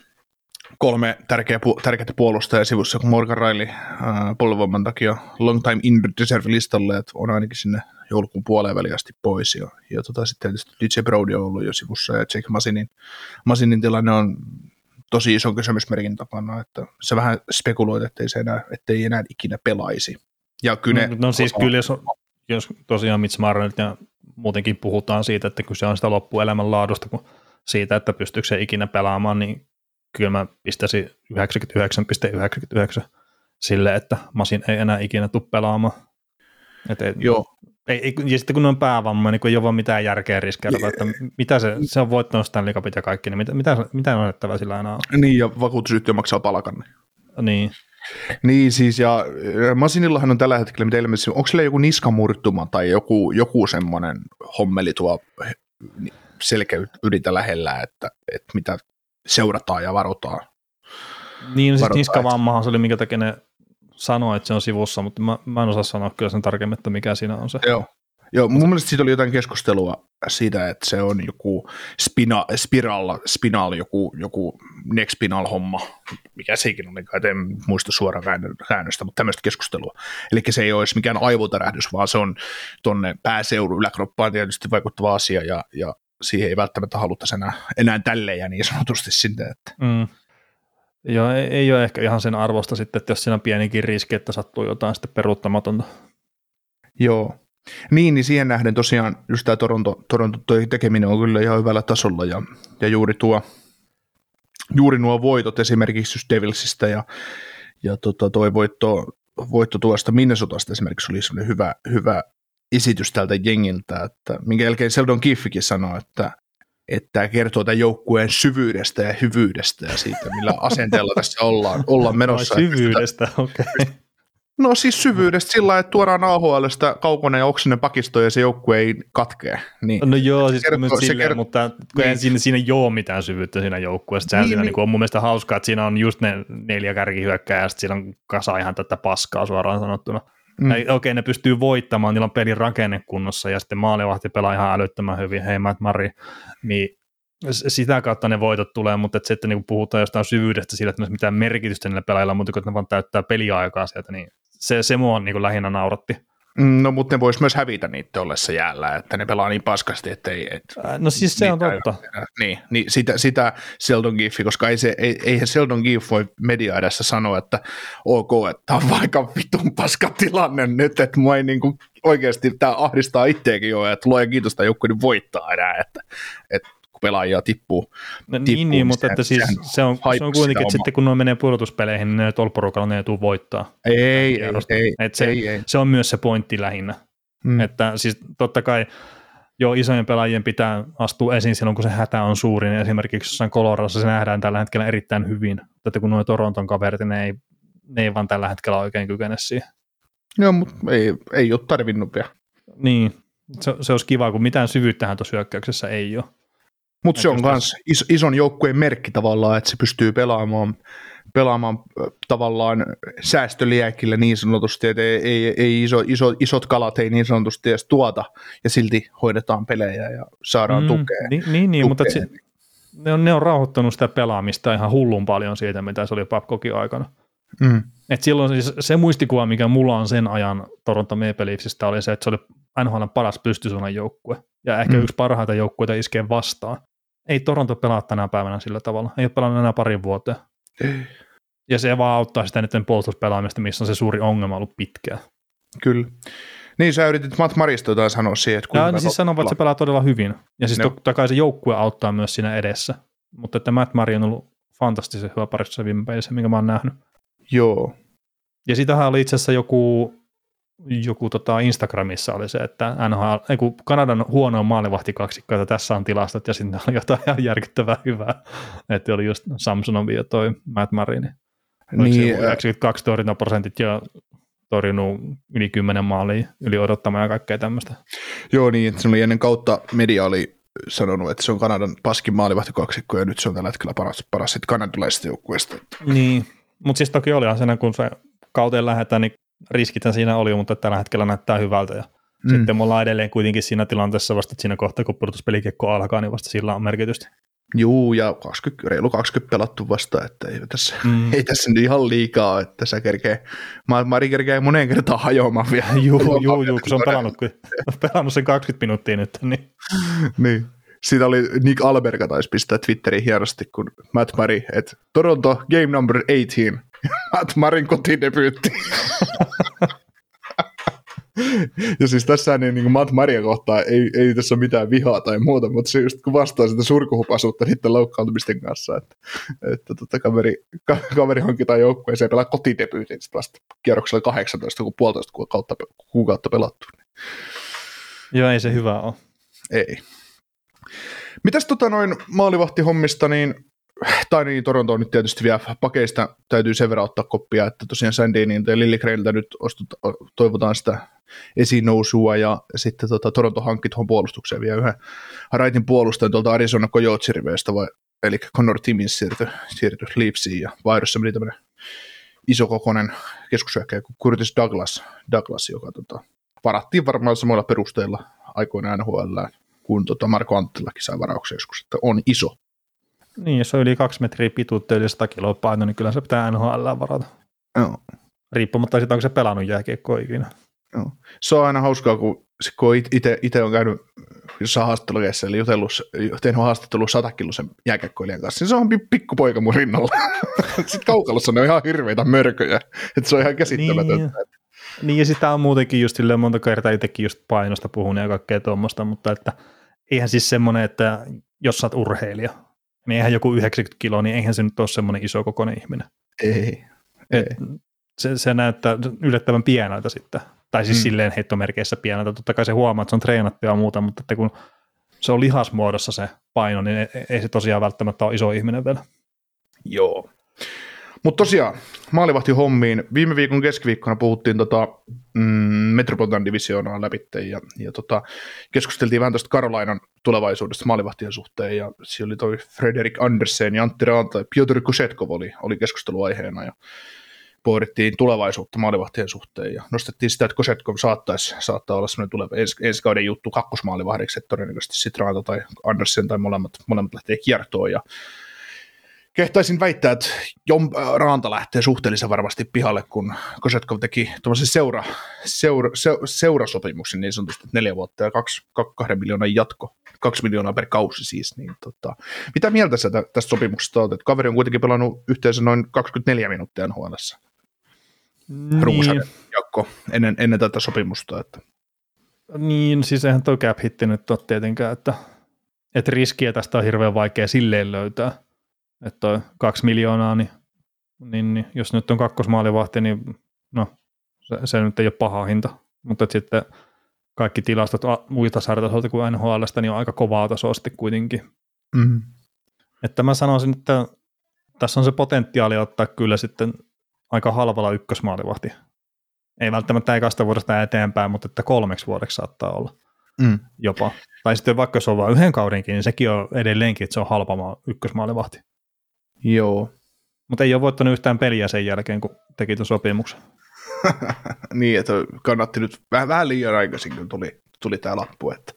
kolme tärkeä, tärkeää puolustajaa sivussa, kun Morgan Riley äh, polvoiman takia long time in reserve listalle, että on ainakin sinne joulukuun puoleen väliästi pois. Ja, ja tota, sitten tietysti DJ Brody on ollut jo sivussa ja Jake Masinin, Masinin tilanne on tosi ison kysymysmerkin takana, että se vähän spekuloit, ettei se enää, ettei enää ikinä pelaisi. Ja kyllä no, no siis kyllä, jos, jos tosiaan Mitch Marnelit ja muutenkin puhutaan siitä, että kyse on sitä loppuelämän laadusta, kun siitä, että pystyykö se ikinä pelaamaan, niin kyllä mä pistäisin 99,99 sille, että Masin ei enää ikinä tule pelaamaan. Et ei, Joo. Ei, ei, ja sitten kun on päävamma, niin kun ei ole vaan mitään järkeä riskeerata, että mitä se, se on voittanut Stanley Cupit ja kaikki, niin mitä, mitä, mitä on näyttävää sillä aina on? Niin, ja vakuutusyhtiö maksaa palkan. Niin. Niin siis, ja Masinillahan on tällä hetkellä, mitä ilmeisesti, onko sillä joku niskamurtuma tai joku, joku semmoinen hommeli tuo selkeä ydintä lähellä, että, että mitä seurataan ja varotaan. Niin, no siis niskavammahan se oli, minkä takia ne sanoa, että se on sivussa, mutta mä, mä en osaa sanoa kyllä sen tarkemmin, että mikä siinä on se. Joo. Joo, mun mielestä siitä oli jotain keskustelua siitä, että se on joku spina, spiral, spinal, joku, joku nexpinal homma, mikä sekin oli, en muista suoraan käännöstä, mutta tämmöistä keskustelua. Eli se ei olisi mikään aivotärähdys, vaan se on tuonne pääseudun yläkroppaan tietysti vaikuttava asia, ja, ja siihen ei välttämättä haluta enää, enää tälleen ja niin sanotusti sinne. Että. Mm. Joo, ei, ei ole ehkä ihan sen arvosta sitten, että jos siinä on pienikin riski, että sattuu jotain sitten peruuttamatonta. Joo, niin, niin siihen nähden tosiaan just tämä Toronto, Toronto tekeminen on kyllä ihan hyvällä tasolla ja, ja juuri, tuo, juuri nuo voitot esimerkiksi just Devilsistä ja, ja tota, toi voitto, voitto tuosta Minnesotasta esimerkiksi oli hyvä, hyvä esitys tältä jengiltä, että minkä jälkeen Seldon Kiffikin sanoi, että että tämä kertoo tämän joukkueen syvyydestä ja hyvyydestä ja siitä, millä asenteella tässä ollaan, ollaan menossa. Ai syvyydestä, okei. Okay. No siis syvyydestä sillä että tuodaan AHLstä kaukonen ja oksinen pakisto ja se joukkue ei katkee. Niin. No joo, siis kertoo, myös silleen, kertoo, mutta kun niin. siinä, siinä ei ole mitään syvyyttä siinä joukkueessa. Sehän niin, siinä niin. Niin on mun mielestä hauskaa, että siinä on just ne neljä kärkihyökkää ja sitten siinä on kasa ihan tätä paskaa suoraan sanottuna. Mm. Okei, okay, ne pystyy voittamaan, niillä on pelin rakenne kunnossa ja sitten maalivahti pelaa ihan älyttömän hyvin, hei Matt Murray, niin sitä kautta ne voitot tulee, mutta että sitten niin puhutaan jostain syvyydestä sillä, että mitään merkitystä niillä pelaajilla, mutta kun ne vaan täyttää peliaikaa sieltä, niin se, se mua niin kuin lähinnä nauratti. Mm, no, mutta ne vois myös hävitä niitä ollessa jäällä, että ne pelaa niin paskasti, että ei... Et, no siis se on totta. Niin, niin sitä, sitä Seldon Giffi, koska ei se, ei, eihän Seldon Giff voi media edessä sanoa, että ok, että on vaikka vitun paska tilanne nyt, että mua ei niin kuin oikeasti tämä ahdistaa itseäkin jo, että luoja kiitos, että joku voittaa enää, että, että kun pelaajia tippuu. No, tippuu niin, niin mutta että siis se on, se on kuitenkin, että sitten kun ne menee pudotuspeleihin, niin ne tolporukalla ne tule voittaa. Ei, ei, ei, että se, ei, ei. se on myös se pointti lähinnä. Mm. Että siis totta kai jo isojen pelaajien pitää astua esiin silloin, kun se hätä on suurin. Esimerkiksi jossain Colorossa se nähdään tällä hetkellä erittäin hyvin. Että kun nuo Toronton kaverit, ne ei, ne ei vaan tällä hetkellä oikein kykene siihen. Joo, mutta ei, ei ole tarvinnut vielä. Niin, se, se olisi kiva, kun mitään syvyyttähän tuossa hyökkäyksessä ei ole. Mutta se on myös is, ison joukkueen merkki tavallaan, että se pystyy pelaamaan, pelaamaan tavallaan säästöliäkillä niin sanotusti, että ei, ei, ei iso, iso, isot kalat ei niin sanotusti edes tuota, ja silti hoidetaan pelejä ja saadaan mm, tukea. Niin, niin, niin mutta se, ne, on, ne on rauhoittanut sitä pelaamista ihan hullun paljon siitä, mitä se oli Babcockin aikana. Mm. Et silloin siis se muistikuva, mikä mulla on sen ajan Toronto Maple Leafsistä, oli se, että se oli NHL paras pystysuunnan joukkue ja ehkä mm. yksi parhaita joukkueita iskee vastaan. Ei Toronto pelaa tänä päivänä sillä tavalla. Ei ole pelannut enää parin vuoteen. Ja se vaan auttaa sitä niiden puolustuspelaamista, missä on se suuri ongelma ollut pitkään. Kyllä. Niin, sä yritit Matt Marista jotain sanoa siihen, että kuinka... Ja, siis sanoa, että se pelaa todella hyvin. Ja siis no. totta kai se joukkue auttaa myös siinä edessä. Mutta että Matt Mari on ollut fantastisen hyvä parissa viime pelissä, minkä mä oon nähnyt. Joo. Ja sitähän oli itse asiassa joku joku tota Instagramissa oli se, että NHL, ei kun Kanadan huono maalivahtikaksikko, että tässä on tilastot, ja sitten oli jotain ihan järkyttävää hyvää, että oli just Samsonovi ja toi Matt Marini. Niin, 92 torjuntaprosentit ja torjunut yli 10 maalia, yli odottamaan ja kaikkea tämmöistä. Joo niin, että se oli ennen kautta media oli sanonut, että se on Kanadan paskin maalivahtikaksikko ja nyt se on tällä hetkellä paras, paras sitten kanadalaisesta joukkueesta. Niin, mutta siis toki olihan sen, kun se kauteen lähdetään, niin riskithän siinä oli, mutta tällä hetkellä näyttää hyvältä. Ja mm. Sitten me ollaan edelleen kuitenkin siinä tilanteessa vasta, että siinä kohtaa, kun pudotuspelikekko alkaa, niin vasta sillä on merkitystä. Juu, ja 20, reilu 20 pelattu vasta, että ei tässä, mm. ei tässä nyt ihan liikaa, että sä kerkee, Mari kerkee moneen kertaan hajoamaan vielä. Juu, juu, juu, kun se on pelannut, kun, pelannut sen 20 minuuttia nyt. Niin. niin. Siitä oli Nick Alberga taisi pistää Twitteriin hienosti, kun Matt Murray, että Toronto game number 18, Matt Marin kotidebyytti. ja siis tässä niin, niin Matt Maria kohtaa ei, ei tässä ole mitään vihaa tai muuta, mutta se just kun vastaa sitä surkuhupasuutta niiden loukkaantumisten kanssa, että, että tota, kaveri, ka, kaveri hankitaan joukkueeseen pelaa kotidebyytin vasta kierroksella 18, kun puolitoista kuukautta, kuukautta pelattu. Joo, ei se hyvä ole. Ei. Mitäs tota noin maalivahtihommista, niin tai niin, Toronto on nyt tietysti vielä pakeista, täytyy sen verran ottaa koppia, että tosiaan Sandinin ja Lilligreiltä nyt ostut, toivotaan sitä esiin nousua ja sitten tota, Toronto hankkii tuohon puolustukseen vielä yhden raitin puolustajan tuolta Arizona Coyotes vai, eli Connor Timmins siirtyi, siirtyi Leafsiin ja vaihdossa meni tämmöinen isokokoinen keskushyökkäjä kuin Curtis Douglas, Douglas joka tota, varattiin varmaan samoilla perusteilla aikoinaan NHL, kun tota Marko Anttilakin sai varauksia joskus, että on iso. Niin, jos on yli kaksi metriä pituutta yli 100 kiloa paino, niin kyllä se pitää NHL varata. Joo. Riippumatta siitä, onko se pelannut jääkiekkoa ikinä. Joo. Se on aina hauskaa, kun, kun itse on käynyt jossain haastattelukeessa, eli jutellut, tehnyt haastattelu satakilosen jääkäkkoilijan kanssa, niin se on pikkupoika mun rinnalla. Sitten kaukalossa ne on ihan hirveitä mörköjä, että se on ihan käsittämätöntä. Niin, niin ja sitä on muutenkin just silleen monta kertaa itsekin just painosta puhunut ja kaikkea tuommoista, mutta että eihän siis semmoinen, että jos sä oot urheilija, niin eihän joku 90 kiloa, niin eihän se nyt ole semmoinen iso kokoinen ihminen. Ei. Et ei. Se, se näyttää yllättävän pieneltä sitten tai siis mm. silleen heittomerkeissä pieneltä. Totta kai se huomaa, että se on treenattu ja muuta, mutta että kun se on lihasmuodossa se paino, niin ei se tosiaan välttämättä ole iso ihminen vielä. Joo. Mutta tosiaan, maalivahti hommiin. Viime viikon keskiviikkona puhuttiin tota, mm, Metropolitan Divisioonaa läpi ja, ja tota, keskusteltiin vähän tuosta Karolainan tulevaisuudesta maalivahtien suhteen ja siellä oli toi Frederik Andersen ja Antti Raanta ja Piotr Kusetkov oli, oli keskusteluaiheena ja pohdittiin tulevaisuutta maalivahtien suhteen ja nostettiin sitä, että Kosetkov saattaisi, saattaa olla sellainen tuleva ensi, ensi kauden juttu kakkosmaalivahdiksi, että todennäköisesti Sitraanta tai Andersen tai molemmat, molemmat lähtee kiertoon ja kehtaisin väittää, että Jom Raanta lähtee suhteellisen varmasti pihalle, kun Kosetkov teki tuollaisen seura, seura, se, seurasopimuksen niin sanotusti, neljä vuotta ja kaksi, kahden miljoonan jatko, kaksi miljoonaa per kausi siis. Niin tota, mitä mieltä sä tästä sopimuksesta olet? Kaveri on kuitenkin pelannut yhteensä noin 24 minuuttia huolessa niin. jakko ennen, ennen tätä sopimusta. Että. Niin, siis eihän tuo cap hitti nyt ole tietenkään, että, että riskiä tästä on hirveän vaikea silleen löytää. Että toi kaksi miljoonaa, niin, niin, niin jos nyt on kakkosmaalivahti, niin no, se, se nyt ei ole paha hinta. Mutta sitten kaikki tilastot muita sarjatasolta kuin NHLstä, niin on aika kovaa tasoa sitten kuitenkin. Mm-hmm. Että mä sanoisin, että tässä on se potentiaali ottaa kyllä sitten aika halvalla ykkösmaalivahti. Ei välttämättä ekasta vuodesta eteenpäin, mutta että kolmeksi vuodeksi saattaa olla mm. jopa. Tai sitten vaikka se on vain yhden kaudenkin, niin sekin on edelleenkin, että se on halpa ykkösmaalivahti. Joo. Mutta ei ole voittanut yhtään peliä sen jälkeen, kun teki tuon sopimuksen. niin, että kannatti nyt vähän, vähän liian aikaisin, kun tuli, tuli tämä lappu. Että...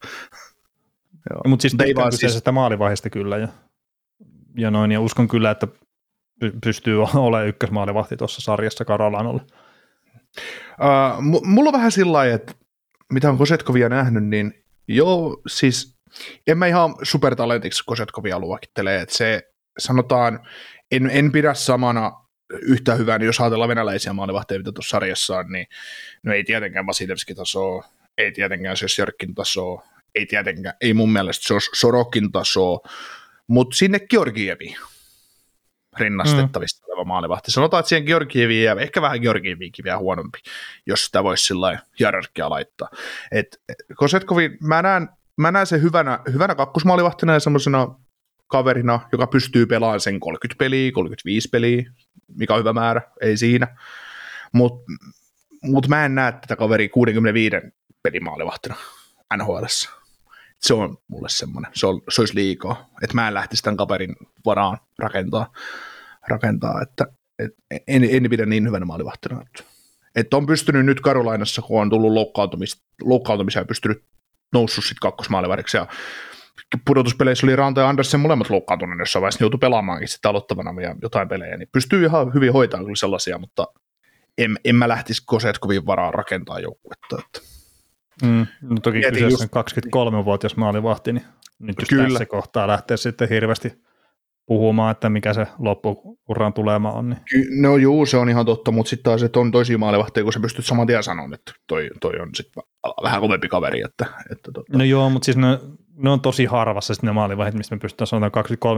Joo. Mutta siis ei vaan siis... maalivaiheesta kyllä. Ja, ja, noin, ja uskon kyllä, että pystyy olemaan ykkösmaalivahti tuossa sarjassa Karolanalle? Uh, mulla on vähän sillä että mitä on Kosetkovia nähnyt, niin joo, siis en mä ihan supertalentiksi Kosetkovia luokittelee, että se sanotaan, en, en pidä samana yhtä hyvää, niin jos ajatellaan venäläisiä maalivahteja, mitä tuossa sarjassa on, niin no ei tietenkään Vasilevski tasoa, ei tietenkään Sjösjörkin tasoa, ei tietenkään, ei mun mielestä se Sorokin tasoa, mutta sinne Georgievi, rinnastettavista mm. oleva maalivahti. Sanotaan, että siihen Georgieviin ja ehkä vähän Georgieviinkin vielä huonompi, jos sitä voisi sillä hierarkia laittaa. Et Kosetkovi, mä näen, mä näen sen hyvänä, hyvänä kakkosmaalivahtina ja semmoisena kaverina, joka pystyy pelaamaan sen 30 peliä, 35 peliä, mikä on hyvä määrä, ei siinä. Mutta mut mä en näe tätä kaveri 65 pelimaalivahtina NHL. Se on mulle semmoinen, se, on, se olisi liikaa, että mä en lähtisi tämän kaverin varaan rakentaa rakentaa, että et, en, en pidä niin hyvänä maalivahtina. Että, on pystynyt nyt Karolainassa, kun on tullut loukkaantumis, loukkaantumisia, pystynyt noussut sitten kakkosmaalivahdiksi ja pudotuspeleissä oli Ranta ja Andersen molemmat loukkaantuneet jossain vaiheessa, ne joutui pelaamaankin sitten aloittavana ja jotain pelejä, niin pystyy ihan hyvin hoitamaan kyllä sellaisia, mutta en, en mä lähtisi Kosetkovin varaan rakentaa joukkuetta. Että. Mm, no toki kyseessä just... 23-vuotias maalivahti, niin nyt just kyllä. tässä kohtaa lähtee sitten hirveästi puhumaan, että mikä se loppuuran tulema on. Niin. Ky- no juu, se on ihan totta, mutta sitten taas, että on toisia maalivahteja, kun sä pystyt saman tien sanomaan, että toi, toi on sitten vähän kovempi kaveri. Että, että tota. No joo, mutta siis ne, ne on tosi harvassa sitten ne maalivahdet, mistä me pystytään sanomaan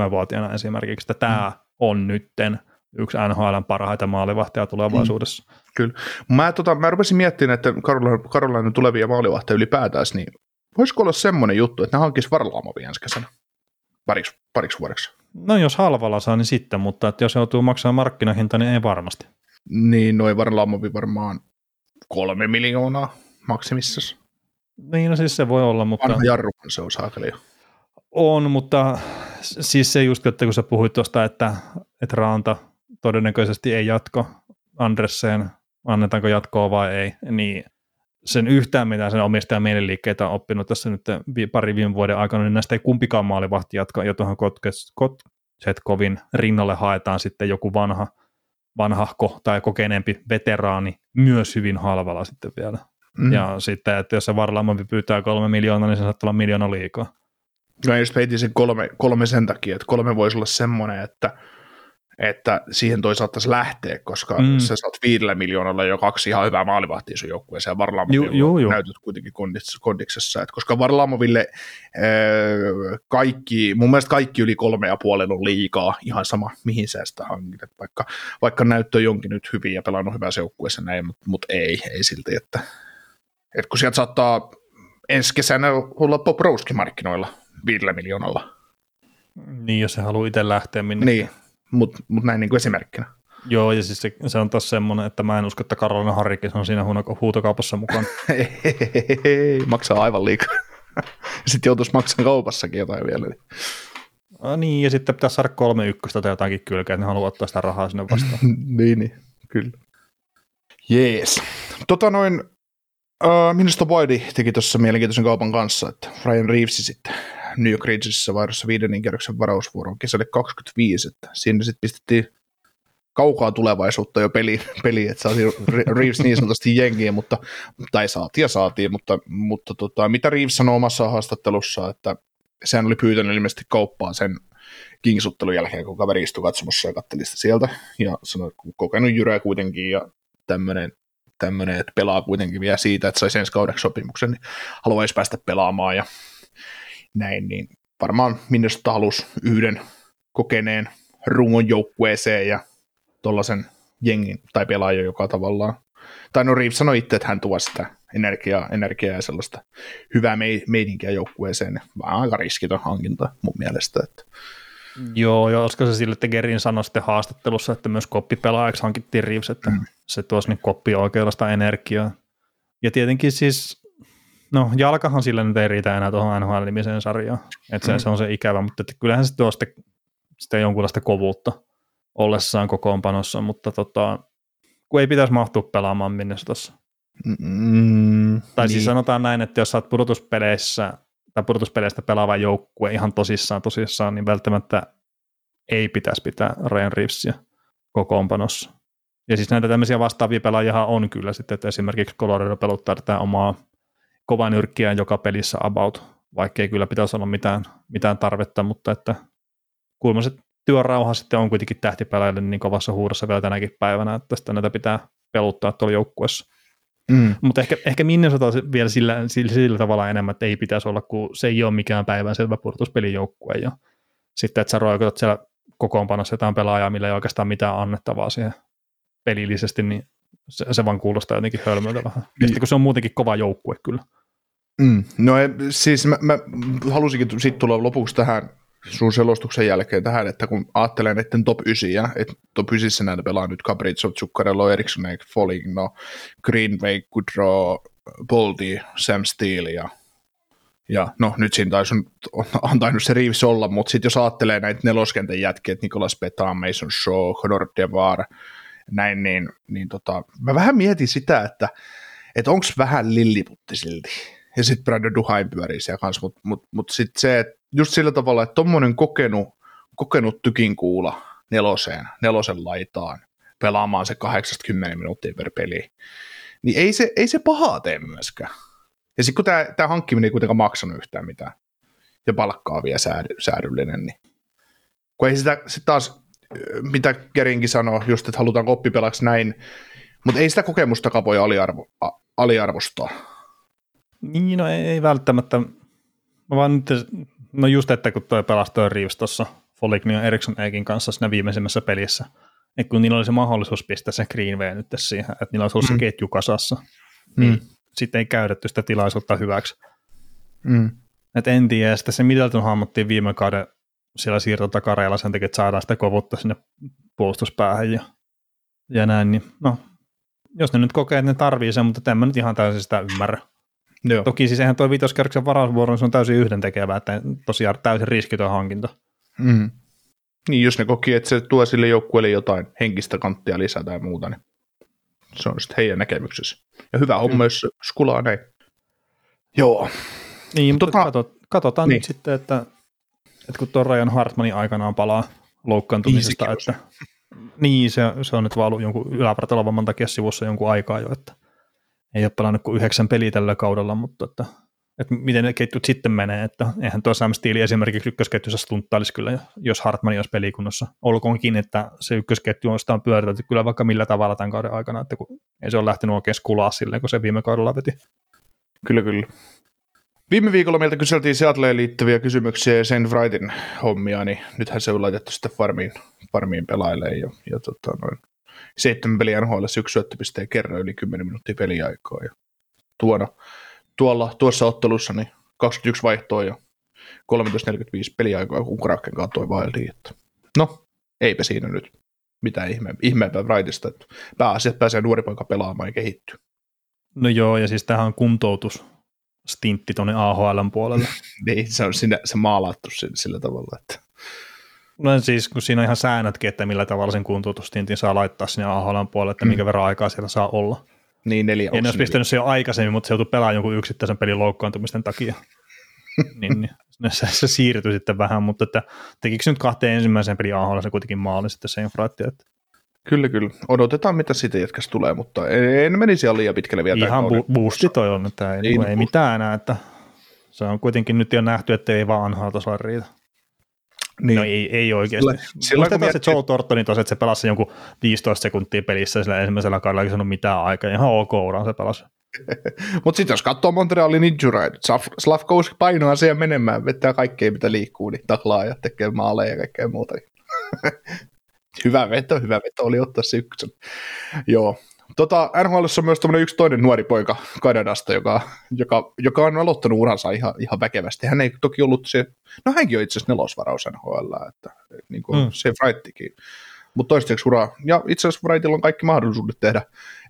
23-vuotiaana esimerkiksi, että tämä mm. on nytten yksi NHLn parhaita maalivahtia tulevaisuudessa. Mm. Kyllä. Mä, tota, mä rupesin miettimään, että Karolainen tulevia maalivahteja ylipäätään, niin voisiko olla semmoinen juttu, että ne hankisi Varlaamovia ensi kesänä pariksi, pariksi vuodeksi? No jos halvalla saa, niin sitten, mutta että jos joutuu maksamaan markkinahinta, niin ei varmasti. Niin, noin Varlaamovi varmaan kolme miljoonaa maksimissaan. Niin, no siis se voi olla, mutta... Vanha jarru, se on saakeli On, mutta siis se just, että kun sä puhuit tuosta, että, että Raanta todennäköisesti ei jatko Andresseen, annetaanko jatkoa vai ei, niin sen yhtään mitä sen omistaja mielenliikkeitä on oppinut tässä nyt pari viime vuoden aikana, niin näistä ei kumpikaan maalivahti jatka, ja tuohon Kotsetkovin rinnalle haetaan sitten joku vanha, vanhahko tai kokeneempi veteraani myös hyvin halvalla sitten vielä. Mm. Ja sitten, että jos se Varlamovi pyytää kolme miljoonaa, niin se saattaa olla miljoona liikaa. No jos peitin sen kolme, kolme sen takia, että kolme voisi olla semmoinen, että, että siihen toi saattaisi lähteä, koska mm. sä saat viidellä miljoonalla jo kaksi ihan hyvää maalivahtia sun joukkueeseen ja Varlamoville näytöt kuitenkin kondiksessa, että koska Varlamoville kaikki, mun mielestä kaikki yli kolme ja puolen on liikaa, ihan sama mihin sä sitä hankit, vaikka, vaikka näyttö jonkin nyt hyvin ja pelannut hyvässä joukkueessa näin, mutta mut ei, ei silti, että, että kun sieltä saattaa ensi kesänä olla Pop markkinoilla viidellä miljoonalla. Niin, jos se haluaa itse lähteä minne. Niin, mutta mut näin niin kuin esimerkkinä. Joo, ja siis se, se on taas semmoinen, että mä en usko, että Karolina Harrikin on siinä huutokaupassa mukaan. maksaa aivan liikaa. sitten joutuisi maksamaan kaupassakin jotain vielä. No niin, ja sitten pitäisi saada kolme ykköstä tai jotakin kylkeä, että ne haluaa ottaa sitä rahaa sinne vastaan. niin, niin, kyllä. Jees. Tota noin, uh, minusta Wildi teki tuossa mielenkiintoisen kaupan kanssa, että Ryan Reeves sitten New York Rangersissa vaihdossa viidennen kerroksen varausvuoron kesälle 25, että sinne sitten pistettiin kaukaa tulevaisuutta jo peli, peli että saatiin Reeves niin sanotusti jengiä, mutta, tai saatiin ja saatiin, mutta, mutta tota, mitä Reeves sanoi omassa haastattelussa, että sehän oli pyytänyt ilmeisesti kauppaa sen kingsuttelun jälkeen, kun kaveri istui katsomassa ja katteli sitä sieltä, ja sanoi, kokenut jyrää kuitenkin, ja tämmöinen, tämmöinen, että pelaa kuitenkin vielä siitä, että saisi ensi kaudeksi sopimuksen, niin haluaisi päästä pelaamaan, ja näin, niin varmaan Minnesota halusi yhden kokeneen rungon joukkueeseen ja tuollaisen jengin tai pelaajan, joka tavallaan, tai no Reeves sanoi itse, että hän tuo sitä energiaa, energiaa ja sellaista hyvää meidinkiä joukkueeseen, vähän aika riskitön hankinta mun mielestä. Että. Joo, ja olisiko se sille, että Gerin sanoi sitten haastattelussa, että myös koppipelaajaksi hankittiin Reeves, että mm. se tuosi niin koppi oikeudesta energiaa. Ja tietenkin siis No jalkahan sillä nyt ei riitä enää tuohon NHL-nimiseen sarjaan, että se, mm. se on se ikävä, mutta että kyllähän se tuo sitten, sitten jonkunlaista kovuutta ollessaan kokoonpanossa, mutta tota, kun ei pitäisi mahtua pelaamaan tuossa. Mm, tai siis niin. siis sanotaan näin, että jos sä oot pudotuspeleissä tai pudotuspeleistä pelaava joukkue ihan tosissaan tosissaan, niin välttämättä ei pitäisi pitää Ryan Reevesia kokoonpanossa. Ja siis näitä tämmöisiä vastaavia pelaajia on kyllä sitten, että esimerkiksi Colorado peluttaa tätä omaa nyrkkiä joka pelissä about, vaikkei kyllä pitäisi olla mitään, mitään tarvetta, mutta että kuulemma se työrauha sitten on kuitenkin tähtipelaajille niin kovassa huudossa vielä tänäkin päivänä, että sitä näitä pitää peluttaa tuolla joukkueessa. Mm. Mutta ehkä, ehkä Minnesota vielä sillä, sillä, sillä, tavalla enemmän, että ei pitäisi olla, kun se ei ole mikään päivänselvä purtuspelijoukkue. Ja sitten, että sä roikotat siellä kokoonpanossa jotain pelaajaa, millä ei oikeastaan mitään annettavaa siihen pelillisesti, niin se, se vaan kuulostaa jotenkin hölmöltä vähän. Ja sitten kun se on muutenkin kova joukkue kyllä. Mm, no siis mä, mä halusinkin sitten tulla lopuksi tähän sun selostuksen jälkeen tähän, että kun ajattelen näiden top 9, että top 9 näitä pelaa nyt Capriccio, Zuccarello, Eriksson, Foligno, Greenway, Goodrow, Boldi, Sam Steele ja, ja no nyt siinä taisi on, on tainnut se Reeves olla, mutta sitten jos ajattelee näitä neloskentän jätkiä, että Nicolas Petan, Mason Shaw, Honor Devar, näin, niin, niin tota, mä vähän mietin sitä, että, että onko vähän lilliputti silti ja sitten Brandon Duhain pyörii siellä kanssa, mutta mut, mut sitten se, että just sillä tavalla, että tuommoinen kokenut, kokenut tykinkuula neloseen, nelosen laitaan, pelaamaan se 80 minuuttia per peli, niin ei se, ei se pahaa tee myöskään. Ja sitten kun tämä hankkiminen ei kuitenkaan maksanut yhtään mitään, ja palkkaa vielä säädy, säädyllinen, niin kun ei sitä sit taas, mitä Gerinkin sanoi, just, että halutaan koppipelaksi näin, mutta ei sitä kokemusta voi aliarvo, aliarvostaa niin, no ei, ei välttämättä. Mä vaan nyt, no just, että kun toi pelastoi Reeves tuossa Foligno ja Eriksson Eikin kanssa siinä viimeisimmässä pelissä, että kun niillä oli se mahdollisuus pistää se Greenway nyt siihen, että niillä olisi ollut mm. se ketju kasassa, niin mm. sitten ei käytetty sitä tilaisuutta hyväksi. Mm. Et en tiedä, sitten se Middleton hahmottiin viime kauden siellä siirtotakareilla sen takia, että saadaan sitä kovutta sinne puolustuspäähän ja, ja näin, niin no, jos ne nyt kokee, että ne tarvii sen, mutta en mä nyt ihan täysin sitä ymmärrä. Joo. Toki siis eihän tuo vitoskerroksen varausvuoro, se on täysin yhdentekevä, että tosiaan täysin riskitön hankinta. Mm. Niin, jos ne koki, että se tuo sille joukkueelle jotain henkistä kanttia lisää tai muuta, niin se on sitten heidän näkemyksessä. Ja hyvä homma, jos skulaa näin. Joo. Niin, mutta Tota- kato, katsotaan niin. nyt sitten, että, että kun tuon Ryan Hartmanin aikanaan palaa loukkaantumisesta, Niin, että niin, se, se on nyt vaan ollut jonkun ylävartalovamman takia sivussa jonkun aikaa jo, että ei ole pelannut kuin yhdeksän peliä tällä kaudella, mutta että, että miten ne ketjut sitten menee, että eihän tuo Sam Steele esimerkiksi ykkösketjussa stunttailisi kyllä, jos Hartman olisi pelikunnossa. Olkoonkin, että se ykkösketju on sitä on pyöritelty kyllä vaikka millä tavalla tämän kauden aikana, että kun ei se ole lähtenyt oikein skulaa silleen, kun se viime kaudella veti. Kyllä, kyllä. Viime viikolla meiltä kyseltiin Seattleen liittyviä kysymyksiä ja Saint Wrightin hommia, niin nythän se on laitettu sitten farmiin, farmiin pelaille ja, ja tota, noin seitsemän peliä NHL yksi syöttöpisteen kerran yli 10 minuuttia peliaikaa. Ja tuona, tuolla, tuossa ottelussa niin 21 vaihtoa ja 13.45 peliaikaa, kun Kraken kaatoi Wildiin. Että. No, eipä siinä nyt mitään ihme, ihmeempää Wrightista, että pääasiat pääsee nuori poika pelaamaan ja kehittyy. No joo, ja siis tämähän on kuntoutus stintti tuonne AHLn puolelle. Niin, se on sinne, se maalattu sillä, sillä tavalla, että No siis, kun siinä on ihan säännötkin, että millä tavalla sen kuntoutustintin saa laittaa sinne AHLn puolelle, että minkä verran aikaa siellä saa olla. niin neljä En olisi pistänyt se jo aikaisemmin, mutta se joutui pelaamaan jonkun yksittäisen pelin loukkaantumisten takia. niin, niin se, se, siirtyi sitten vähän, mutta että tekikö se nyt kahteen ensimmäiseen pelin AHL se kuitenkin maali sitten sen Fratti, että Kyllä, kyllä. Odotetaan, mitä siitä jätkästä tulee, mutta en menisi ihan liian pitkälle vielä. ihan bu- boosti toi on, että ei, Niin, no ei boost. mitään enää, että se on kuitenkin nyt jo nähty, että ei vaan anhaa tasolla riitä. Niin. No ei, ei oikeasti. Sillä- Sillä, kun se miettii- Joe Tortonin tosiaan, että se pelasi jonkun 15 sekuntia pelissä sillä ensimmäisellä kaudella, eikä saanut mitään aikaa. Ihan ok uraa se pelasi. Mutta sitten jos katsoo Montrealin injury, Slavkowski painoaa siihen menemään, vetää kaikkea mitä liikkuu, niin taklaa ja tekee maaleja ja kaikkea muuta. hyvä veto, hyvä veto oli ottaa se ykkösen. Joo. Tota, NHL on myös yksi toinen nuori poika Kanadasta, joka, joka, joka on aloittanut uransa ihan, ihan väkevästi. Hän ei toki ollut se, no hänkin on itse asiassa nelosvaraus NHL, että niin kuin Mm. se Wrightikin. Mutta toistaiseksi uraa. Ja itse asiassa Wrightilla on kaikki mahdollisuudet tehdä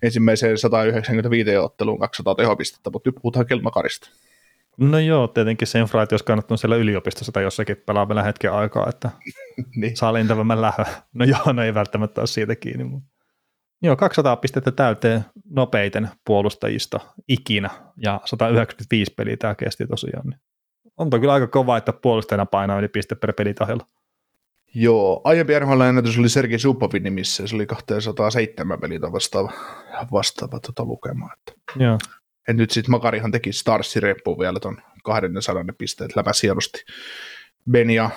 ensimmäiseen 195 otteluun 200 tehopistettä, mutta nyt puhutaan Kelmakarista. No joo, tietenkin sen Fright, jos kannattanut siellä yliopistossa tai jossakin pelaa vielä hetken aikaa, että niin. saa lentävämmän lähö. No joo, no ei välttämättä ole siitä kiinni. Mutta. Joo, 200 pistettä täyteen nopeiten puolustajista ikinä ja 195 peliä tämä kesti tosiaan. Niin On toi kyllä aika kova, että puolustajana painaa yli piste per pelitahdella. Joo, aiempi NHL-ennätys oli Sergei Supovin nimissä, ja se oli 207 pelitä vastaava, vastaava tota lukema. Että. Joo. Et nyt sitten Makarihan teki Starsin reppuun vielä ton 200 pisteet hienosti. Ben ja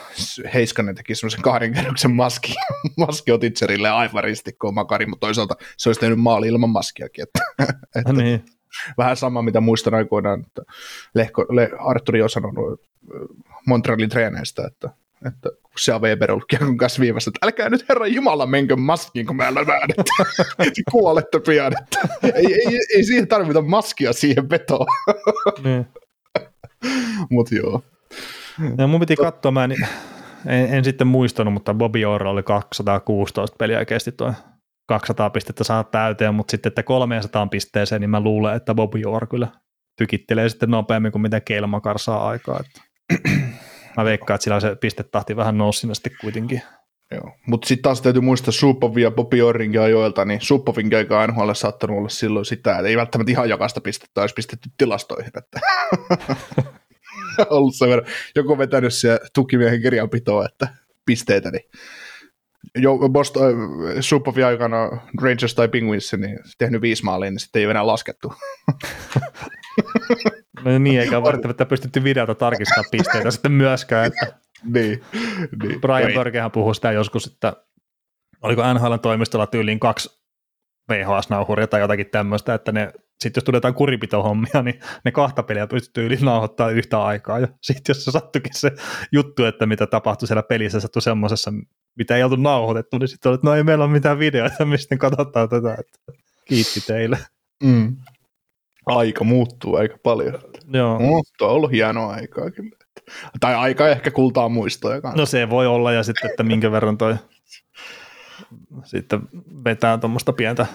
Heiskanen teki semmoisen kahden kerroksen maski, maski Otitserille aivan ristikkoon Makari, mutta toisaalta se olisi tehnyt maali ilman maskiakin. Että, että niin. vähän sama, mitä muistan aikoinaan, että Lehko, Le, Arturi on sanonut ö, Montrealin treeneistä, että, että kun se on Weber ollut kiekon kanssa viivassa, että älkää nyt herran Jumala menkö maskiin, kun mä lävään, että te kuolette pian, että ei, ei, ei, siihen tarvita maskia siihen vetoon, niin. mutta joo. Ja mun piti katsoa, mä en, en, en, sitten muistanut, mutta Bobby Orr oli 216 peliä kesti toi 200 pistettä saa täyteen, mutta sitten, että 300 pisteeseen, niin mä luulen, että Bobby Orr kyllä tykittelee sitten nopeammin kuin mitä Keilmakar saa aikaa. Että mä veikkaan, että sillä se pistetahti vähän nousi sinne sitten kuitenkin. Joo. Mutta sitten taas täytyy muistaa Suppovin ja Bobby Orringin ajoilta, niin Suppovin aika NHL saattanut olla silloin sitä, että ei välttämättä ihan jokaista pistettä olisi pistetty tilastoihin. Että ollut sen verran. Joku on vetänyt siellä tukimiehen kirjanpitoa, että pisteitä, niin jo, Boston, äh, Suppovin aikana Rangers tai Penguins, niin tehnyt viisi maalia, niin sitten ei ole enää laskettu. No niin, eikä välttämättä pystytty videota tarkistamaan pisteitä sitten myöskään, että niin, niin. Brian. Burkehan puhui sitä joskus, että oliko NHLn toimistolla tyyliin kaksi VHS-nauhuria tai jotakin tämmöistä, että ne sitten jos tulee jotain kuripitohommia, niin ne kahta peliä pystyy yli nauhoittaa yhtä aikaa. Ja sitten jos se sattukin se juttu, että mitä tapahtui siellä pelissä, sattui semmoisessa, mitä ei oltu nauhoitettu, niin sitten oli, että no ei meillä ole mitään videoita, mistä katsotaan tätä. Että kiitti teille. Mm. Aika muuttuu aika paljon. Joo. Mutta on ollut hienoa aikaa kyllä. Tai aika ehkä kultaa muistoja kanssa. No se voi olla, ja sitten, että minkä verran toi sitten vetää tuommoista pientä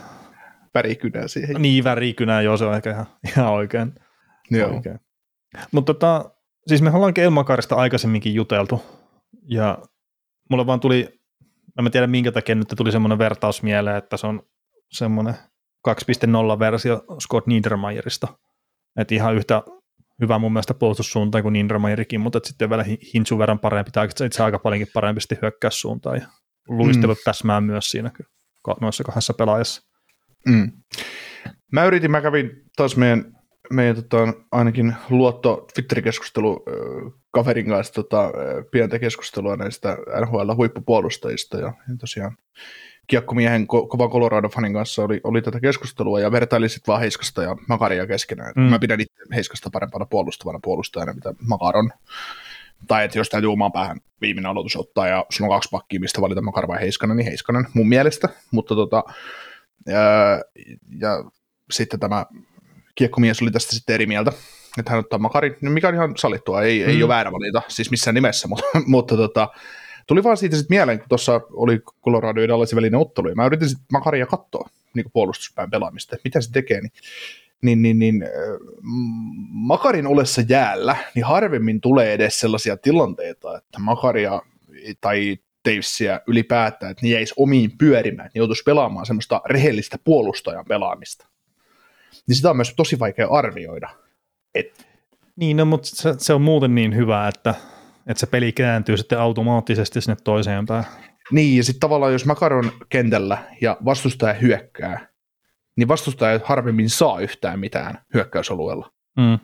Värikynää siihen. niin värikynää, joo se on ehkä ihan, ihan oikein. Joo. oikein. Mutta tota, siis me ollaan Elmakarista aikaisemminkin juteltu, ja mulle vaan tuli, mä en tiedä minkä takia nyt tuli semmoinen vertaus mieleen, että se on semmoinen 2.0-versio Scott Niedermayerista. Että ihan yhtä hyvä mun mielestä puolustussuuntaan kuin Niedermayerikin, mutta sitten vielä hinsun verran parempi, tai itse aika paljonkin parempi sitten hyökkäyssuuntaan. Ja luistelut mm. täsmää myös siinä noissa kahdessa pelaajassa. Mm. Mä yritin, mä kävin taas meidän, meidän tota, ainakin luotto Twitter-keskustelu kaverin kanssa tota, pientä keskustelua näistä NHL-huippupuolustajista ja, ja tosiaan kiekkomiehen ko- kova Colorado-fanin kanssa oli, oli tätä keskustelua ja vertaili sitten vaan Heiskasta ja Makaria keskenään. Mm. Mä pidän itse Heiskasta parempana puolustavana puolustajana, mitä Makar on. Tai että jos täytyy omaan päähän viimeinen aloitus ottaa ja sulla on kaksi pakkia, mistä valita Makar vai Heiskanen, niin Heiskanen mun mielestä. Mutta tota, ja, ja sitten tämä kiekkomies oli tästä sitten eri mieltä, että hän ottaa Makarin, mikä on ihan sallittua, ei, mm. ei ole väärä valinta, siis missään nimessä, mutta, mutta tota, Tuli vaan siitä sitten mieleen, kun tuossa oli Colorado ja Dallasin välinen ottelu, ja mä yritin sitten Makaria katsoa niin puolustuspään pelaamista, että mitä se tekee, niin niin, niin, niin Makarin ollessa jäällä, niin harvemmin tulee edes sellaisia tilanteita, että Makaria tai Tavesiä ylipäätään, että ne jäisi omiin pyörimään, että ne joutuisi pelaamaan semmoista rehellistä puolustajan pelaamista. Niin sitä on myös tosi vaikea arvioida. Et... Niin, no, mutta se, se on muuten niin hyvä, että että se peli kääntyy sitten automaattisesti sinne toiseen päin. Niin, ja sitten tavallaan jos Makaron kentällä ja vastustaja hyökkää, niin vastustaja harvemmin saa yhtään mitään hyökkäysalueella. Mm.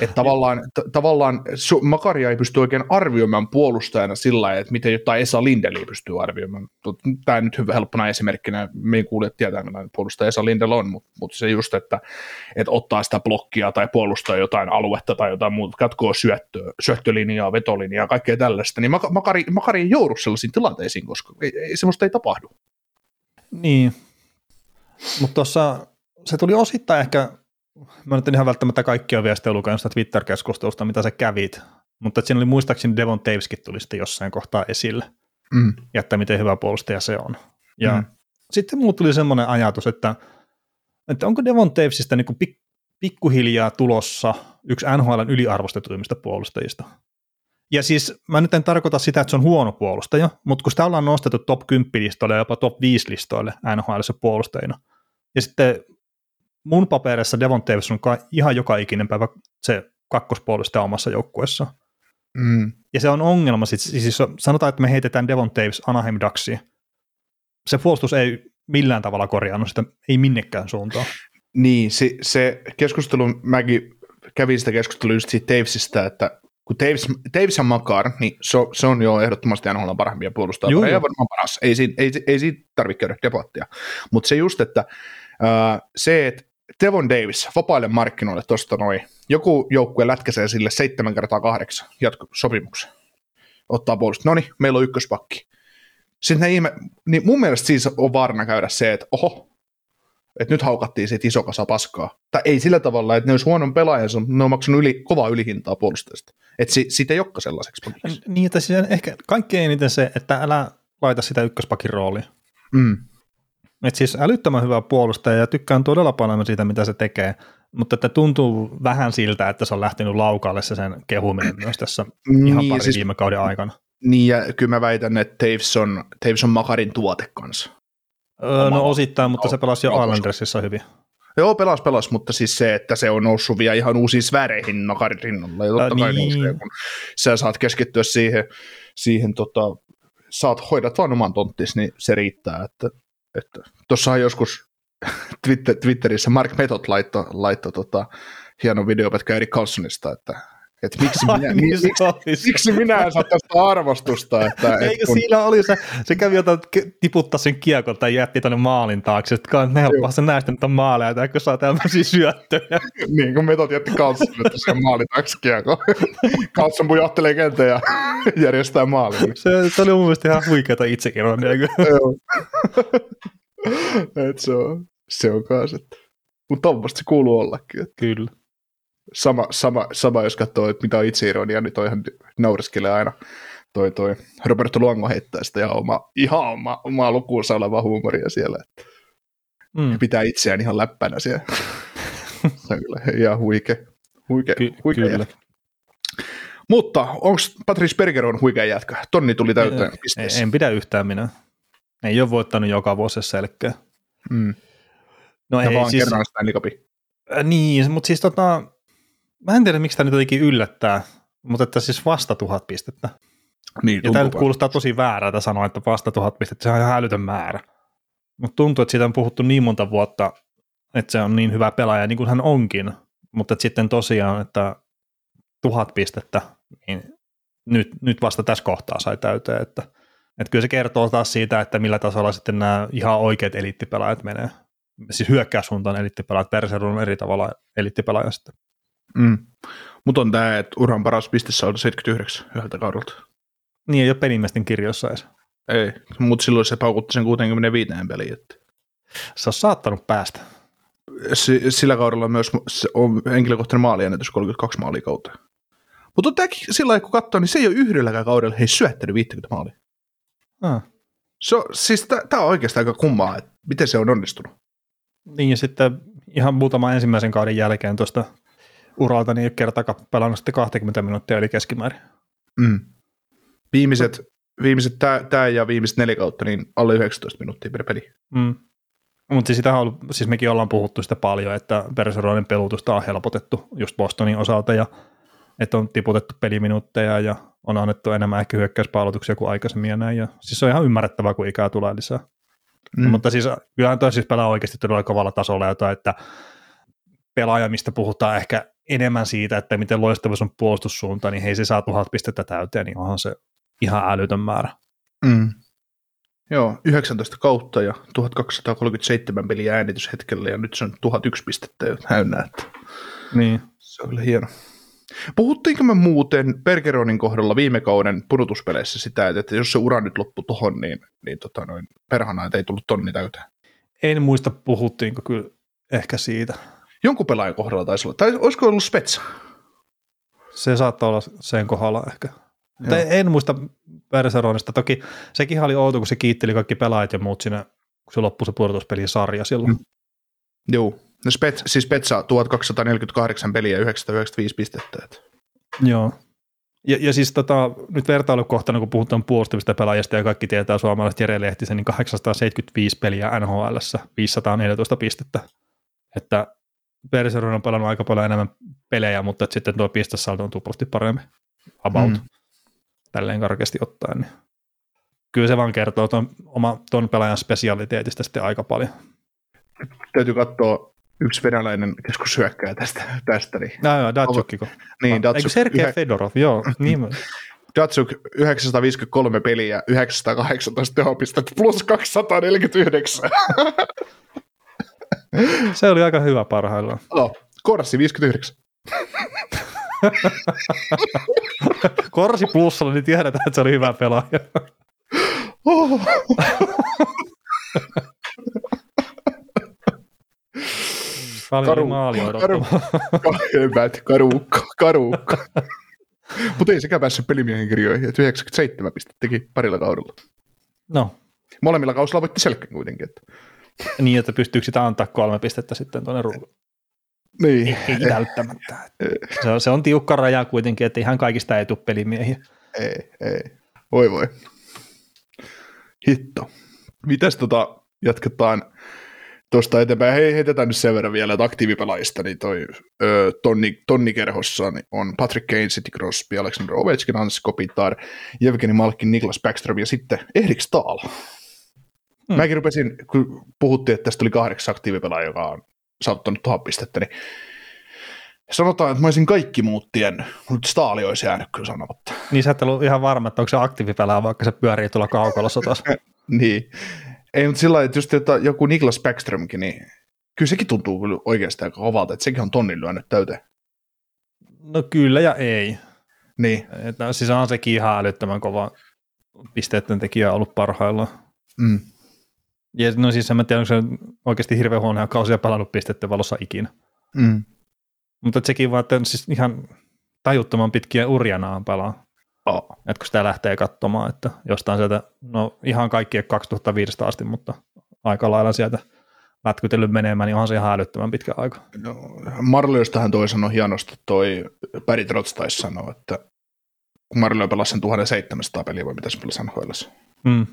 Että tavallaan, t- tavallaan Makaria ei pysty oikein arvioimaan puolustajana sillä lailla, että miten jotain Esa Lindeli pystyy arvioimaan. Tämä nyt hyvä helppona esimerkkinä, me ei kuule tietää, mitä puolustaja Esa Lindel on, mutta, mutta se just, että, että ottaa sitä blokkia tai puolustaa jotain aluetta tai jotain muuta, katkoo syöttöä, syöttölinjaa, vetolinjaa, kaikkea tällaista, niin Makari, Makari ei joudu sellaisiin tilanteisiin, koska ei, ei, semmoista ei tapahdu. Niin, mutta tuossa se tuli osittain ehkä mä nyt en ihan välttämättä kaikkia sitten lukenut sitä Twitter-keskustelusta, mitä sä kävit, mutta siinä oli muistaakseni Devon Taveskin tuli sitten jossain kohtaa esille, mm. ja että miten hyvä puolustaja se on. Ja mm. sitten muut tuli semmoinen ajatus, että, että onko Devon Tavesista niin pik, pikkuhiljaa tulossa yksi NHLn yliarvostetuimmista puolustajista. Ja siis mä nyt en tarkoita sitä, että se on huono puolustaja, mutta kun sitä ollaan nostettu top 10 listoille ja jopa top 5 listoille NHL puolustajina, ja sitten mun paperissa Devon Davis on ihan joka ikinen päivä se kakkospuolustaja omassa joukkueessa. Mm. Ja se on ongelma, siis, siis sanotaan, että me heitetään Devon Davis Anaheim Ducksiin. Se puolustus ei millään tavalla korjannut sitä, ei minnekään suuntaan. Niin, se, se keskustelu, mäkin kävin sitä keskustelua just siitä Davesista, että kun Davis, Davis on Makar, niin se, se on jo ehdottomasti NHL parhaimpia puolustajia, ja varmaan paras, ei, ei, ei, ei siitä tarvitse käydä debattia, mutta se just, että uh, se, että Devon Davis vapaille markkinoille tuosta noin. Joku joukkue lätkäsee sille 7 kertaa 8 jatkosopimuksen. Ottaa puolusta. No niin, meillä on ykköspakki. Sitten ihme, niin mun mielestä siis on vaarana käydä se, että oho, että nyt haukattiin siitä iso kasa paskaa. Tai ei sillä tavalla, että ne olisi huonon pelaajan, ne on maksanut yli, kovaa ylihintaa puolustajasta. Että si, siitä ei olekaan sellaiseksi pakiksi. Niin, että siis ehkä kaikkein eniten se, että älä laita sitä ykköspakin roolia. Mm. Et siis älyttömän hyvä puolustaja ja tykkään todella paljon siitä, mitä se tekee, mutta että tuntuu vähän siltä, että se on lähtenyt laukalle se sen kehuminen myös tässä niin, ihan pari siis, viime kauden aikana. Niin ja kyllä mä väitän, että Taves on, Taves on Makarin tuote kanssa. Öö, no osittain, mutta se pelasi jo Islandersissa hyvin. Joo, pelas, pelas, mutta siis se, että se on noussut vielä ihan uusiin sfääreihin Makarin rinnalla. Ja totta kai niin. nousee, kun sä saat keskittyä siihen, siihen tota, saat hoidat vaan oman tonttisi, niin se riittää. Että että tuossahan joskus Twitter, Twitterissä Mark Method laittoi laitto, tota, hieno videopätkä Erik Carlsonista, että että miksi minä, niin miksi, miksi minä en saa tästä arvostusta. Että, Eikö kun... siinä oli se, se kävi jotain tiputtaa sen kiekon tai jätti tuonne maalin taakse, että ne helppoa se näistä on maaleja, tai kun saa tämmöisiä syöttöjä. niin, kun metot jätti Carlson, että se maalin taakse kiekon. Carlson pujohtelee kentän ja järjestää maalin. Se, se oli mun mielestä ihan huikeata itseironiaa. Joo. Et se on, se on kanssa, että mutta tuommoista se kuuluu ollakin. Että. Kyllä sama, sama, sama jos katsoo, että mitä on ironia, niin toihan naureskelee aina. Toi, toi Roberto Luongo heittää sitä ihan oma, ihan oma, omaa lukuunsa olevaa huumoria siellä. Että mm. Pitää itseään ihan läppänä siellä. Se on kyllä ihan huikea. huikea, Ky- huikea kyllä. Jätkä. Mutta onko Patrice Bergeron huikea jätkä? Tonni tuli täyteen pisteessä. En pidä yhtään minä. Ei ole voittanut joka vuosi selkeä. Mm. No Ja ei, vaan siis, kerran Cupin. äh, niin, mutta siis tota, mä en tiedä miksi tämä nyt jotenkin yllättää, mutta että siis vasta tuhat pistettä. Niin, Ja tämä nyt kuulostaa tosi väärältä sanoa, että vasta tuhat pistettä, se on ihan älytön määrä. Mutta tuntuu, että siitä on puhuttu niin monta vuotta, että se on niin hyvä pelaaja, niin kuin hän onkin. Mutta että sitten tosiaan, että tuhat pistettä, niin nyt, nyt vasta tässä kohtaa sai täyteen. Että, että kyllä se kertoo taas siitä, että millä tasolla sitten nämä ihan oikeat eliittipelaajat menee. Siis hyökkäyssuuntaan eliittipelaajat, Perseru on eri tavalla eliittipelaaja sitten. Mm. Mutta on tämä, että uran paras pistessä on 79 yhdeltä kaudelta. Niin ei ole pelimiesten kirjoissa edes. Ei, mutta silloin se paukutti sen 65 peliin. Että. Se on saattanut päästä. S- sillä kaudella myös se on henkilökohtainen maaliennätys 32 maalia kautta. Mutta tämäkin sillä lailla, kun katsoo, niin se ei ole yhdelläkään kaudella hei syöttänyt 50 maalia. Ah. Se on, siis tämä on oikeastaan aika kummaa, että miten se on onnistunut. Niin ja sitten ihan muutama ensimmäisen kauden jälkeen tuosta uralta niin kertakaan pelannut sitten 20 minuuttia yli keskimäärin. Mm. Viimeiset, viimeiset tämä ja viimeiset neljä kautta, niin alle 19 minuuttia per peli. Mm. Mutta siis, on ollut, siis mekin ollaan puhuttu sitä paljon, että Perseroiden pelutusta on helpotettu just Bostonin osalta ja että on tiputettu peliminuutteja ja on annettu enemmän ehkä hyökkäyspalautuksia kuin aikaisemmin ja näin. Ja, siis se on ihan ymmärrettävää, kun ikää tulee lisää. Mm. Mutta siis kyllähän toi siis pelaa oikeasti todella kovalla tasolla, jota, että pelaaja, mistä puhutaan ehkä enemmän siitä, että miten loistavuus on puolustussuunta, niin hei se saa tuhat pistettä täyteen, niin onhan se ihan älytön määrä. Mm. Joo, 19 kautta ja 1237 peliä äänityshetkellä ja nyt se on 1001 pistettä jo täynnä. Että Niin. se on kyllä hieno. Puhuttiinko me muuten Bergeronin kohdalla viime kauden pudotuspeleissä sitä, että jos se ura nyt loppui tohon, niin, niin tota noin, perhana, että ei tullut tonni täyteen. En muista puhuttiinko kyllä ehkä siitä. Jonkun pelaajan kohdalla taisi olla. Tai olisiko ollut Spetsa? Se saattaa olla sen kohdalla ehkä. Mutta en muista Perseronista. Toki sekin oli outo, kun se kiitteli kaikki pelaajat ja muut siinä, kun se loppui se pudotuspelin sarja silloin. Mm. Joo. No Spets, siis Spetsa 1248 peliä ja 995 pistettä. Että. Joo. Ja, ja siis tota, nyt vertailukohtana, kun puhutaan puolustavista pelaajista ja kaikki tietää suomalaiset Jere Lehtisen, niin 875 peliä NHL, 514 pistettä. Että Perseron on pelannut aika paljon enemmän pelejä, mutta että sitten tuo pistesaldo on tuplasti paremmin. About. Mm. Tälleen karkeasti ottaen. Niin. Kyllä se vaan kertoo ton, oma, ton pelaajan spesialiteetistä sitten aika paljon. Täytyy katsoa yksi venäläinen keskushyökkäjä tästä. tästä niin. No joo, Datsukiko. Niin, Datsuk. Eikö Sergei yhä... Fedorov, joo. niin. Datsuk 953 peliä, 918 tehopistettä plus 249. Se oli aika hyvä parhaillaan. Oh, Korsi 59. Korsi plussalla, niin tiedetään, että se oli hyvä pelaaja. Oh. Paljon karu, maali karu, karuukka. Mutta ei sekään päässyt pelimiehen kirjoihin, että 97 pistettä teki parilla kaudella. No. Molemmilla kausilla voitti selkeän kuitenkin. Että. Niin, että pystyykö sitä antaa kolme pistettä sitten tuonne ruudulle? Niin. Ei, ei välttämättä. Se on, se on tiukka raja kuitenkin, että ihan kaikista ei tule pelimiehiä. Ei, ei. Voi voi. Hitto. Mitäs tota jatketaan tuosta eteenpäin. Hei, heitetään nyt sen verran vielä, että aktiivipelaajista, niin toi ö, tonni, tonnikerhossa niin on Patrick Kane, City Crosby, Alexander Ovechkin, Hans Kopitar, Jevgeni Malkin, Niklas Backstrom ja sitten Erik Stahl. Hmm. Mäkin rupesin, kun puhuttiin, että tästä tuli kahdeksan aktiivipelaaja, joka on saattanut tuhat pistettä, niin sanotaan, että mä olisin kaikki muut tiennyt, mutta Staali olisi jäänyt kyllä sanomatta. Niin sä et ollut ihan varma, että onko se aktiivipelaaja, vaikka se pyörii tuolla kaukalossa taas. niin. Ei, mutta sillä että just että joku Niklas Backströmkin, niin kyllä sekin tuntuu kyllä oikeastaan aika kovalta, että sekin on tonnin lyönyt täyteen. No kyllä ja ei. Niin. Että, siis on sekin ihan älyttömän kova pisteiden tekijä ollut parhaillaan. Mm. Ja no siis en mä tiedä, onko se oikeasti hirveän huonoja kausia pelannut pisteiden valossa ikinä. Mm. Mutta sekin vaan, että siis ihan tajuttoman pitkiä urjanaan pelaa. Oh. Että kun sitä lähtee katsomaan, että jostain sieltä, no ihan kaikki 2005 asti, mutta aika lailla sieltä lätkytellyt menemään, niin onhan se ihan älyttömän pitkä aika. No, Marliostahan toi sanoi hienosti, toi Päri Trots taisi sanoa, että kun Marlio pelasi sen 1700 peliä, vai mitä se pelasi NHL. Mm.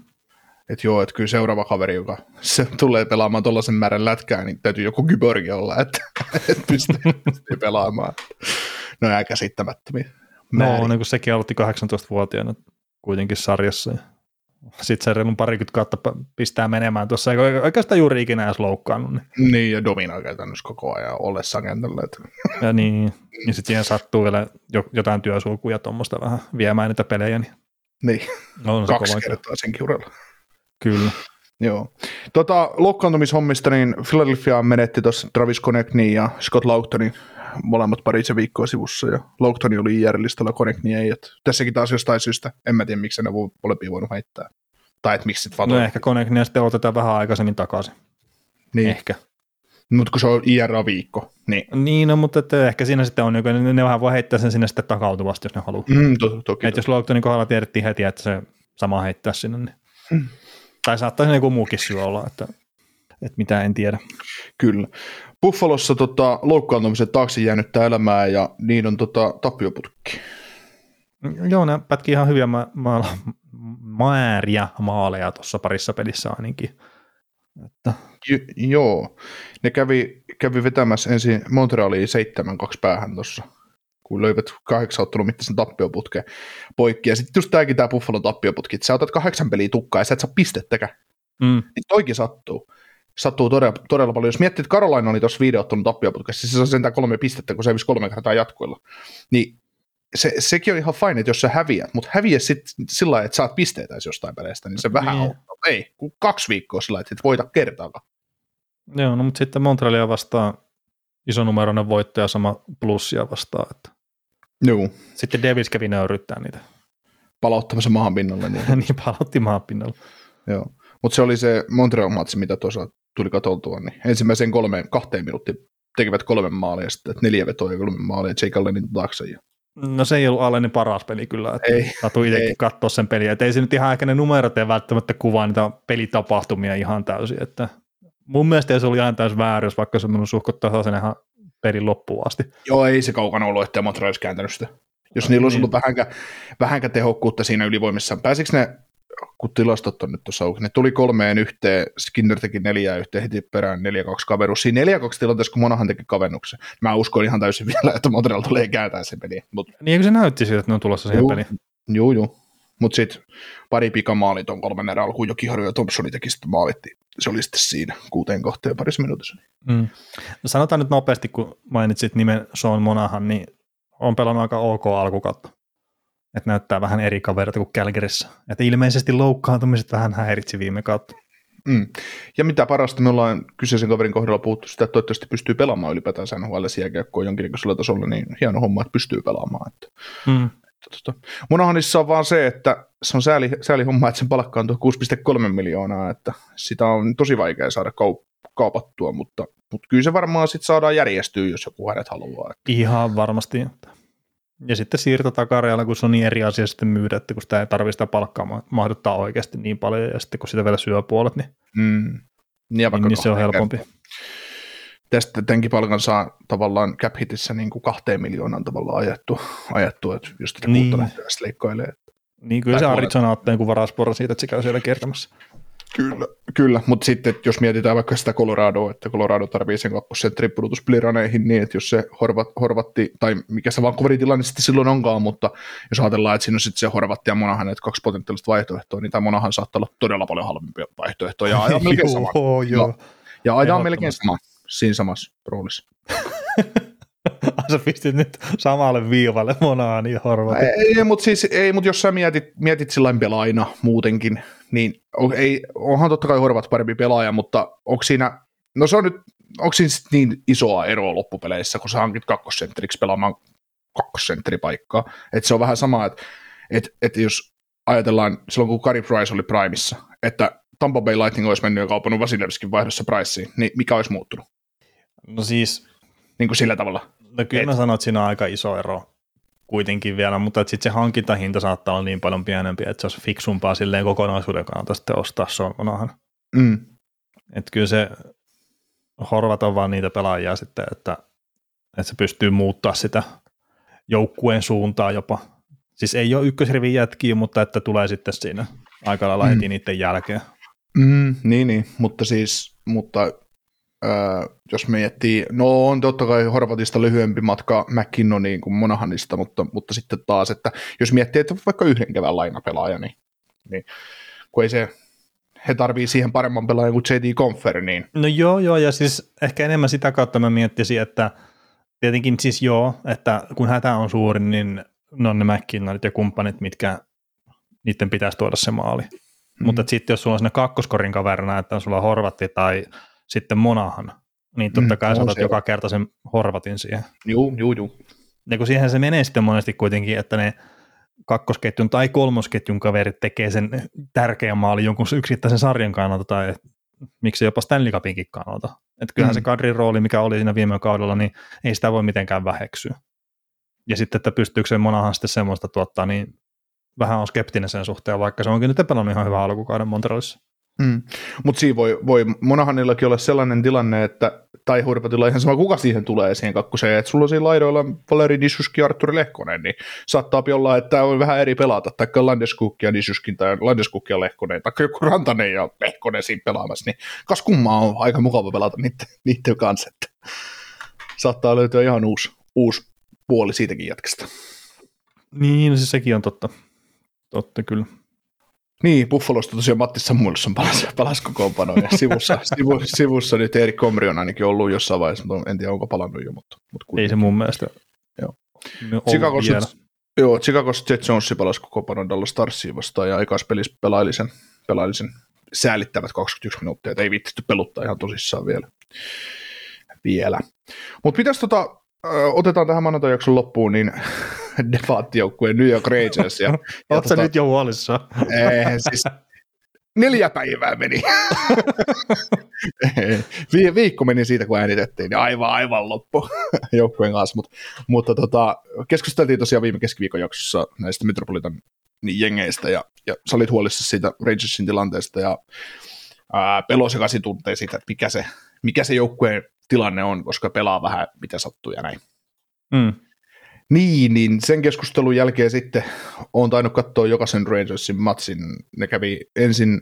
Että joo, että kyllä seuraava kaveri, joka se tulee pelaamaan tuollaisen määrän lätkää, niin täytyy joku kyborgi olla, että, että pystyy, pystyy pelaamaan. No jää käsittämättömiä. No, niin kuin sekin aloitti 18-vuotiaana kuitenkin sarjassa. Sitten se reilun parikymmentä kautta pistää menemään tuossa, eikä oikeastaan juuri ikinä edes loukkaannut. Niin, niin ja dominoi käytännössä koko ajan ollessaan kentällä. Ja niin, niin sitten siihen sattuu vielä jotain työsulkuja tuommoista vähän viemään niitä pelejä. Niin, niin. on se kaksi kertaa sen kiurella. Kyllä. Joo. Tota, loukkaantumishommista, niin Philadelphia menetti tuossa Travis Connectin ja Scott Laughtonin molemmat paritse viikkoa sivussa, ja Louhtoni oli IR-listalla, Connectin ei. Että tässäkin taas jostain syystä, en mä tiedä, miksi ne voi molempia voinut heittää. Tai että miksi sitten No ehkä Connectia sitten otetaan vähän aikaisemmin takaisin. Niin. Ehkä. Mutta kun se on IR-viikko, niin. Niin, no, mutta että ehkä siinä sitten on, ne, ne vähän voi heittää sen sinne sitten takautuvasti, jos ne haluaa. Mm, to, toki. Et jos Loughtonin kohdalla tiedettiin heti, että se sama heittää sinne, niin mm. Tai saattaa se joku muukin syy olla, että, että mitä en tiedä. Kyllä. Buffalossa tota, loukkaantumisen taakse jäänyttä elämää ja niin on tota, tappioputki. Joo, ne pätki ihan hyviä ma- ma- määriä maaleja tuossa parissa pelissä ainakin. Että. J- joo, ne kävi, kävi vetämässä ensin Montrealiin 7-2 päähän tuossa, kun löivät kahdeksan ottelun mittaisen tappioputkeen poikki. Ja sitten just tämäkin tämä Buffalon tappioputki, että sä otat kahdeksan peliä tukkaa ja sä et saa pistettäkään. Mm. Niin toikin sattuu. Sattuu todella, todella paljon. Jos miettii, että Karolaina oli tuossa videottelun tappioputkessa, siis se saa sentään kolme pistettä, kun se hävisi kolme kertaa jatkoilla. Niin se, sekin on ihan fine, että jos sä häviät, mutta häviä sitten sillä lailla, että saat pisteitä jostain peleistä, niin se vähän niin. on. Ei, kun kaksi viikkoa sillä että et voita kertaakaan. Joo, no mutta sitten Montrealia vastaan isonumeroinen voittaja sama plussia vastaan. Että. Joo. Sitten Davis kävi nöyryttää niitä. Palauttamassa maahan pinnalle. Niin, niin palautti maahan pinnalle. Joo, mutta se oli se Montreal-matsi, mitä tuossa tuli katoltua, niin ensimmäisen kolme, kahteen minuuttiin tekivät kolme maalia, sitten neljä vetoa ja kolme maalia Jake Allenin taakse. Ja... No se ei ollut Allenin paras peli kyllä, että ei, satui itsekin katsoa sen peliä, että ei se nyt ihan ehkä ne numerot ei välttämättä kuvaa niitä pelitapahtumia ihan täysin, että mun mielestä se oli ihan täysin vääryys, vaikka se on suhkot tasaisen ihan pelin loppuun asti. Joo, ei se kaukana ollut, että Montreal olisi kääntänyt sitä. Jos no, niillä olisi niin. ollut vähänkä, vähänkä tehokkuutta siinä ylivoimissa. Pääsikö ne, kun tilastot on nyt tuossa auki, ne tuli kolmeen yhteen, Skinner teki neljää yhteen heti perään, neljä kaksi kaverus. Siinä neljä kaksi tilanteessa, kun Monahan teki kavennuksen. Mä uskon ihan täysin vielä, että Montreal tulee kääntää sen peli. Mut... Niin eikö se näytti siltä, että ne on tulossa siihen peliin? Joo, joo. Mutta sitten pari pikamaalit on kolmen erä alkuun, Jokiharju ja Thompsoni teki sitten maalitti. Se oli sitten siinä kuuteen kohteen parissa minuutissa. Mm. No sanotaan nyt nopeasti, kun mainitsit nimen Sean Monahan, niin on pelannut aika ok alkukautta. Että näyttää vähän eri kaverilta kuin Kälkerissä. Että ilmeisesti loukkaantumiset vähän häiritsi viime kautta. Mm. Ja mitä parasta, me ollaan kyseisen kaverin kohdalla puhuttu sitä, että toivottavasti pystyy pelaamaan ylipäätään NHL jääkiekkoa jonkinlaisella tasolla, niin hieno homma, että pystyy pelaamaan. Että, mm. Tota, Monahanissa on vaan se, että se on sääli, sääli homma, että sen palkka on 6,3 miljoonaa, että sitä on tosi vaikea saada kaup- kaupattua, mutta, mutta kyllä se varmaan sitten saadaan järjestyä, jos joku hänet haluaa. Että. Ihan varmasti. Ja sitten siirto takarajalle, kun se on niin eri asia sitten myydä, että kun sitä ei tarvitse sitä palkkaa mahduttaa oikeasti niin paljon, ja sitten kun sitä vielä syö puolet, niin, mm. niin, niin, niin se on helpompi. Kertaa tästä tämänkin palkan saa tavallaan cap hitissä niin kuin kahteen miljoonaan tavallaan ajettu, ajettu että jos tätä niin. kuutta lähtee. Niin kyllä se Arizona ottaa joku varasporo siitä, että se käy siellä kertomassa. Kyllä, kyllä, mutta sitten jos mietitään vaikka sitä Coloradoa, että Colorado tarvii sen kakkosentteri pudotuspeliraneihin niin, että jos se horvat, horvatti, tai mikä se Vancouverin tilanne sitten silloin onkaan, mutta jos ajatellaan, että siinä on sitten se horvatti ja Monahan, että kaksi potentiaalista vaihtoehtoa, niin tämä Monahan saattaa olla todella paljon halvempi vaihtoehto ja ajaa melkein sama. joo, joo. Ja, ja ajaa melkein sama siinä samassa roolissa. sä pistit nyt samalle viivalle Monaani ja Horvatin. Ei, ei mutta siis, ei, mut jos sä mietit, mietit sillä pelaajina muutenkin, niin ei, onhan totta kai Horvat parempi pelaaja, mutta onko siinä, no se on nyt, onko siinä niin isoa eroa loppupeleissä, kun sä hankit kakkosentteriksi pelaamaan kakkosentteripaikkaa. Että se on vähän sama, että et, et jos ajatellaan silloin, kun Kari Price oli Primeissa, että Tampa Bay Lightning olisi mennyt ja kaupannut Vasilevskin vaihdossa Priceen, niin mikä olisi muuttunut? No siis... Niin kuin sillä tavalla. No kyllä Et... mä sanon, että siinä on aika iso ero kuitenkin vielä, mutta sitten se hankintahinta saattaa olla niin paljon pienempi, että se olisi fiksumpaa silleen kokonaisuuden kannalta sitten ostaa Sononahan. Mm. Että kyllä se Horvat on vaan niitä pelaajia sitten, että, että se pystyy muuttaa sitä joukkueen suuntaa jopa. Siis ei ole ykkösrivin jätkiä, mutta että tulee sitten siinä aika lailla heti mm. niiden jälkeen. Mm, niin, niin, mutta siis, mutta öö, jos miettii, no on totta kai Horvatista lyhyempi matka McKinnoniin kuin Monahanista, mutta, mutta sitten taas, että jos miettii, että vaikka yhden kevään lainapelaaja, niin, niin kun ei se, he tarvii siihen paremman pelaajan kuin JD Confer, niin... No joo, joo, ja siis ehkä enemmän sitä kautta mä miettisin, että tietenkin siis joo, että kun hätä on suuri, niin ne on ne McKinnonit ja kumppanit, mitkä niiden pitäisi tuoda se maali. Mm. Mutta sitten jos sulla on sinne kakkoskorin kaverina, että sulla on Horvatti tai sitten Monahan, niin totta kai mm, saatat joka kerta sen Horvatin siihen. Joo, joo, joo. Ja kun siihen se menee sitten monesti kuitenkin, että ne kakkosketjun tai kolmosketjun kaverit tekee sen tärkeän maalin jonkun yksittäisen sarjan kannalta tai miksi jopa Stanley Cupinkin kannalta. Että kyllähän mm. se kadrin rooli, mikä oli siinä viime kaudella, niin ei sitä voi mitenkään väheksyä. Ja sitten, että pystyykö se Monahan sitten semmoista tuottaa, niin vähän on skeptinen sen suhteen, vaikka se onkin nyt pelannut ihan hyvä alkukauden Montrealissa. Mm. Mutta siinä voi, voi Monahanillakin olla sellainen tilanne, että, tai Hurpatilla ihan sama, kuka siihen tulee siihen kakkoseen, että sulla on siinä laidoilla Valeri Disuski ja Arturi Lehkonen, niin saattaa olla, että on vähän eri pelata, tai Landeskuk ja Disuskin, tai Landeskuk ja Lehkonen, tai joku Rantanen ja Lehkonen siinä pelaamassa, niin kas kummaa on aika mukava pelata niiden, niiden kanssa, että saattaa löytyä ihan uusi, uusi puoli siitäkin jätkästä. Niin, no siis sekin on totta. Totta kyllä. Niin, Buffalosta tosiaan Matti Samuelson palasi, palasi kokoonpanoon ja sivussa, sivu, sivussa nyt Erik Komri on ainakin ollut jossain vaiheessa, mutta en tiedä onko palannut jo. Mutta, mutta Ei se mun mielestä joo. Chicagossa, joo, Chicagossa Jet Jones palasi kokoonpanoon Dallas Starsiin vastaan ja aikaisessa pelissä pelaili sen, pelaili sen säälittävät 21 minuuttia, että ei viittitty peluttaa ihan tosissaan vielä. vielä. Mutta pitäisi tota, otetaan tähän maanantai-jakson loppuun, niin debaattijoukkueen New York Rangers. Ja, ja tota, nyt jo huolissa? Ee, siis neljä päivää meni. Vi- viikko meni siitä, kun äänitettiin, niin aivan, aivan loppu joukkueen kanssa. Mut, mutta tota, keskusteltiin tosiaan viime keskiviikon jaksossa näistä Metropolitan jengeistä, ja, ja sä olit huolissa siitä Rangersin tilanteesta, ja pelosekaisin tuntee siitä, että mikä se, mikä se joukkueen tilanne on, koska pelaa vähän mitä sattuu ja näin. Mm. Niin, niin sen keskustelun jälkeen sitten on tainnut katsoa jokaisen Rangersin matsin. Ne kävi ensin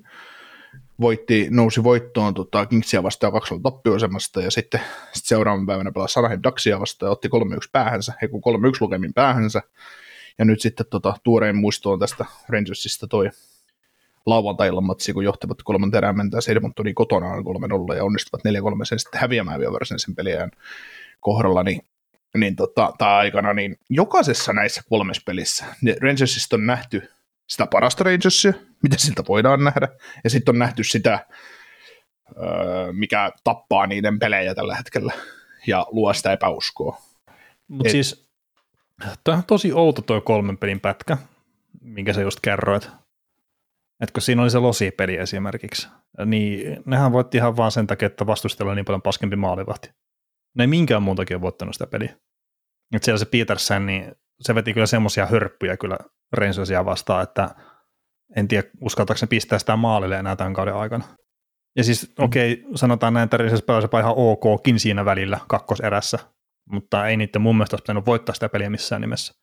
voitti, nousi voittoon tota, Kingsia vastaan 2 tappioasemasta ja sitten, sitten seuraavan päivänä pelasi Anaheim Ducksia vastaan ja otti 3-1 päähänsä, he 3-1 lukemin päähänsä. Ja nyt sitten tota, tuorein muisto on tästä Rangersista toi lauantailla matsi, kun johtavat kolman terään mentää Edmontoniin kotonaan 3-0 ja onnistuvat 4-3 sen sitten häviämään vielä sen peliään kohdalla, niin niin tota, tai aikana, niin jokaisessa näissä kolmessa pelissä niin Rangersista on nähty sitä parasta Rangersia, mitä siltä voidaan nähdä, ja sitten on nähty sitä, öö, mikä tappaa niiden pelejä tällä hetkellä ja luo sitä epäuskoa. Mutta siis, tämä on tosi outo tuo kolmen pelin pätkä, minkä sä just kerroit. Että kun siinä oli se losi-peli esimerkiksi, niin nehän voitti ihan vaan sen takia, että vastustelu on niin paljon paskempi maalivahti. Ne ei minkään muun takia voittanut sitä peliä. Että siellä se Petersen, niin se veti kyllä semmoisia hörppyjä kyllä Rangersia vastaan, että en tiedä, uskaltaako ne pistää sitä maalille enää tämän kauden aikana. Ja siis mm. okei, okay, sanotaan näin, että Rangers pelasi ihan okkin siinä välillä kakkoserässä, mutta ei niiden mun mielestä olisi pitänyt voittaa sitä peliä missään nimessä.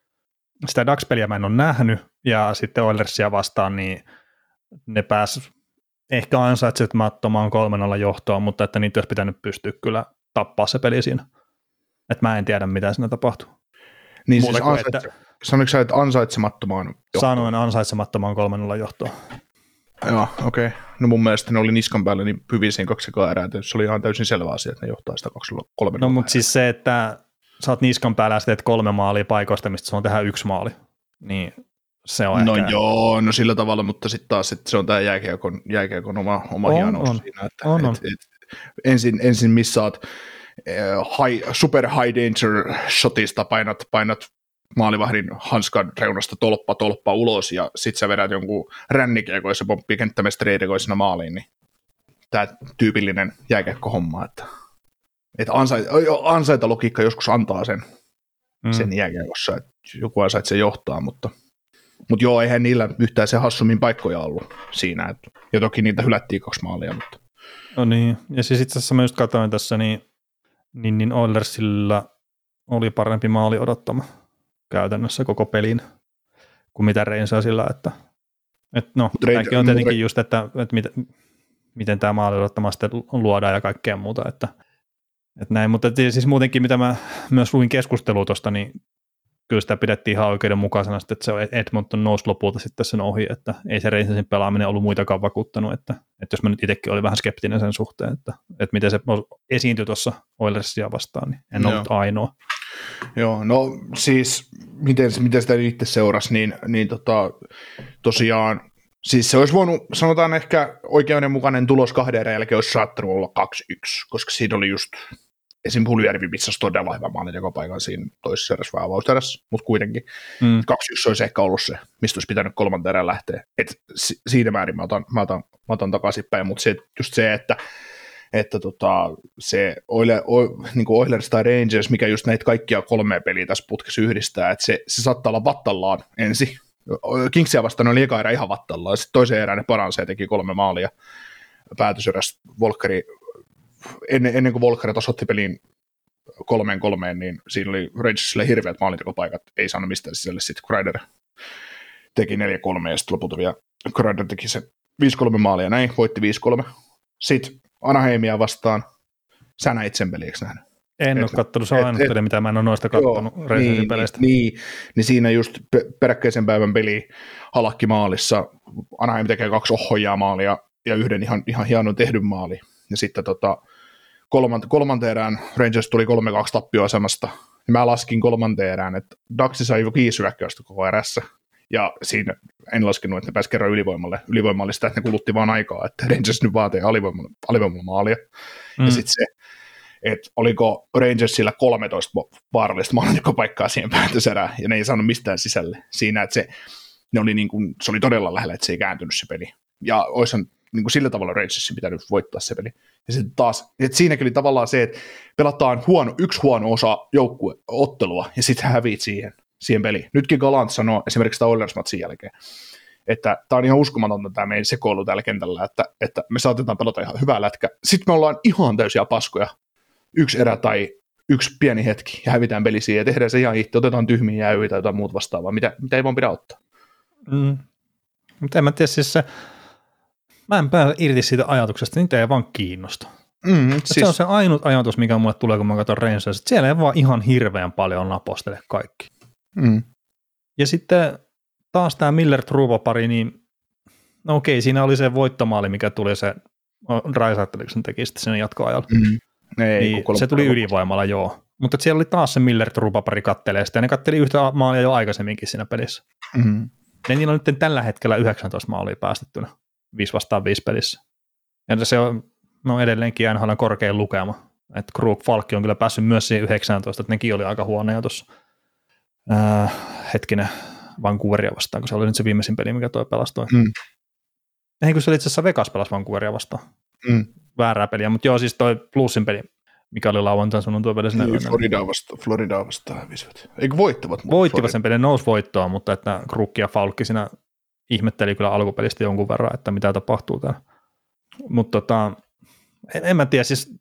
Sitä Dax-peliä mä en ole nähnyt, ja sitten Oilersia vastaan, niin ne pääs ehkä ansaitsemattomaan kolmen alla johtoon, mutta että niitä olisi pitänyt pystyä kyllä tappaa se peli siinä. Että mä en tiedä, mitä siinä tapahtuu. Niin siis ansaitse, että, sanoitko sä, että ansaitsemattomaan johtoon? Sanoin ansaitsemattomaan kolmen olla johtoon. Joo, okei. Okay. No mun mielestä ne oli niskan päällä niin hyvin siinä kaksi erää, se oli ihan täysin selvä asia, että ne johtaa sitä kaksi kolme No mutta siis se, että sä oot niskan päällä ja teet kolme maalia paikoista, mistä se on tehdä yksi maali, niin se on No ehkä... joo, no sillä tavalla, mutta sitten taas että se on tämä jääkiekon, jääkiekon oma, oma on, hienous on. siinä, että on, on. Et, et, ensin, ensin missaat high, super high danger shotista painat, painat maalivahdin hanskan reunasta tolppa tolppa ulos ja sit sä vedät jonkun rännikiekon se pomppii erikoisena maaliin, niin tämä tyypillinen jääkiekko-homma, että, että ansaita, ansaita logiikka joskus antaa sen, mm. sen jääkiekossa, että joku ansaitsee johtaa, mutta, mutta joo, eihän niillä yhtään se hassummin paikkoja ollut siinä, että, ja toki niitä hylättiin kaksi maalia, mutta No niin, ja siis itse asiassa mä just katsoin tässä, niin niin, niin Oilersilla oli parempi maali odottama käytännössä koko pelin kuin mitä Reinsa sillä, että et no, tämäkin on tietenkin just, että, että mitä, miten tämä maalilottama sitten luodaan ja kaikkea muuta, että, että näin, mutta siis muutenkin mitä mä myös luin keskustelua tuosta, niin kyllä sitä pidettiin ihan oikeudenmukaisena, että se Edmonton nousi lopulta sitten sen ohi, että ei se Rangersin pelaaminen ollut muitakaan vakuuttanut, että, että jos mä nyt itsekin olin vähän skeptinen sen suhteen, että, että miten se esiintyi tuossa Oilersia vastaan, niin en ollut Joo. ainoa. Joo, no siis miten, miten sitä itse seurasi, niin, niin tota, tosiaan Siis se olisi voinut, sanotaan ehkä oikeudenmukainen tulos kahden jälkeen olisi saattanut olla 2-1, koska siinä oli just esim. Puljärvi missasi todella hyvä maalintekopaikan siinä toisessa erässä vai avausterässä, mutta kuitenkin mm. 2-1 olisi ehkä ollut se, mistä olisi pitänyt kolmanteen erään lähteä. Et si- siinä määrin mä otan, mä otan, mä otan takaisinpäin, mutta se, just se, että että tota, se Oile, o, niin kuin Oilers tai Rangers, mikä just näitä kaikkia kolmea peliä tässä putkessa yhdistää, että se, se saattaa olla vattallaan ensi. Kingsia vastaan oli eka erä ihan vattallaan, sitten toisen erään ne paransi ja teki kolme maalia päätöserässä Volkeri ennen, ennen kuin Volker tasoitti peliin kolmeen kolmeen, niin siinä oli Rangersille hirveät maalintekopaikat, ei saanut mistään sisälle, sitten Kreider teki 4-3 ja sitten lopulta vielä Kreider teki se 5-3 maalia, näin, voitti 5-3. Sitten Anaheimia vastaan, sä näit sen peli, eikö nähnyt? En ole katsonut, se on ainut peli, mitä mä en ole noista katsonut niin, peleistä. Niin, niin, siinä just peräkkäisen päivän peli halakki maalissa, Anaheim tekee kaksi ohjaa maalia ja yhden ihan, ihan hienon tehdyn maali. Ja sitten tota, kolmant, kolmanteen erään Rangers tuli 3-2 tappioasemasta, niin mä laskin kolmanteen erään, että Daxi sai jo kiisi hyökkäystä koko erässä, ja siinä en laskenut, että ne pääsi kerran ylivoimalle. Ylivoimalle sitä, että ne kulutti vaan aikaa, että Rangers nyt vaatii alivoimalla, alivoimalla maalia. Mm. Ja sitten se, että oliko Rangersilla 13 vaarallista maalintekopaikkaa siihen päätöserään, ja ne ei saanut mistään sisälle siinä, että se, ne oli niin kuin, se oli todella lähellä, että se ei kääntynyt se peli. Ja olisihan niin kuin sillä tavalla Rangersin pitänyt voittaa se peli. Ja sitten taas, että siinäkin oli tavallaan se, että pelataan huono, yksi huono osa joukkueottelua, ja sitten häviit siihen, siihen peliin. Nytkin Galant sanoi esimerkiksi tämä Oilers-matsin jälkeen, että tämä on ihan uskomatonta tämä meidän sekoilu täällä kentällä, että, että me saatetaan pelata ihan hyvää lätkä. Sitten me ollaan ihan täysiä paskoja, yksi erä tai yksi pieni hetki, ja hävitään peli siihen, ja tehdään se ihan itse, otetaan tyhmiä jäyviä tai jotain muut vastaavaa, mitä, mitä ei vaan pidä ottaa. Mm. Mutta en mä tiedä, siis se, mä en pääse irti siitä ajatuksesta, niitä ei vaan kiinnosta. Mm, siis... Se on se ainut ajatus, mikä mulle tulee, kun mä katson Rangersia, että siellä ei vaan ihan hirveän paljon napostele kaikki. Mm. Ja sitten taas tämä miller pari niin no okei, siinä oli se voittomaali, mikä tuli se, Raisaitteliko sen teki sitten sen jatkoajalla. Mm. Ei, niin, se tuli ylivoimalla, joo. Mutta siellä oli taas se miller pari kattelee sitä, ja ne katteli yhtä maalia jo aikaisemminkin siinä pelissä. Mm. Ja niillä on nyt tällä hetkellä 19 maalia päästettynä. 5 vastaan 5 pelissä. Ja se on no edelleenkin NHL korkein lukema. Että Krug Falkki on kyllä päässyt myös siihen 19, että nekin oli aika huonoja tuossa äh, hetkinen Vancouveria vastaan, kun se oli nyt se viimeisin peli, mikä toi pelastoi. Mm. Ei, kun se oli itse asiassa Vegas pelas Vancouveria vastaan. Mm. Väärää peliä, mutta joo, siis toi plussin peli, mikä oli lauantain sunnuntai pelissä. Niin, Florida vastaan, Florida vastaan hävisivät. Eikö voittavat? Voittivat Florida. sen pelin, nousi voittoa, mutta että Krukki ja Falkki siinä ihmetteli kyllä alkupelistä jonkun verran, että mitä tapahtuu täällä. Mutta tota, en, en mä tiedä, siis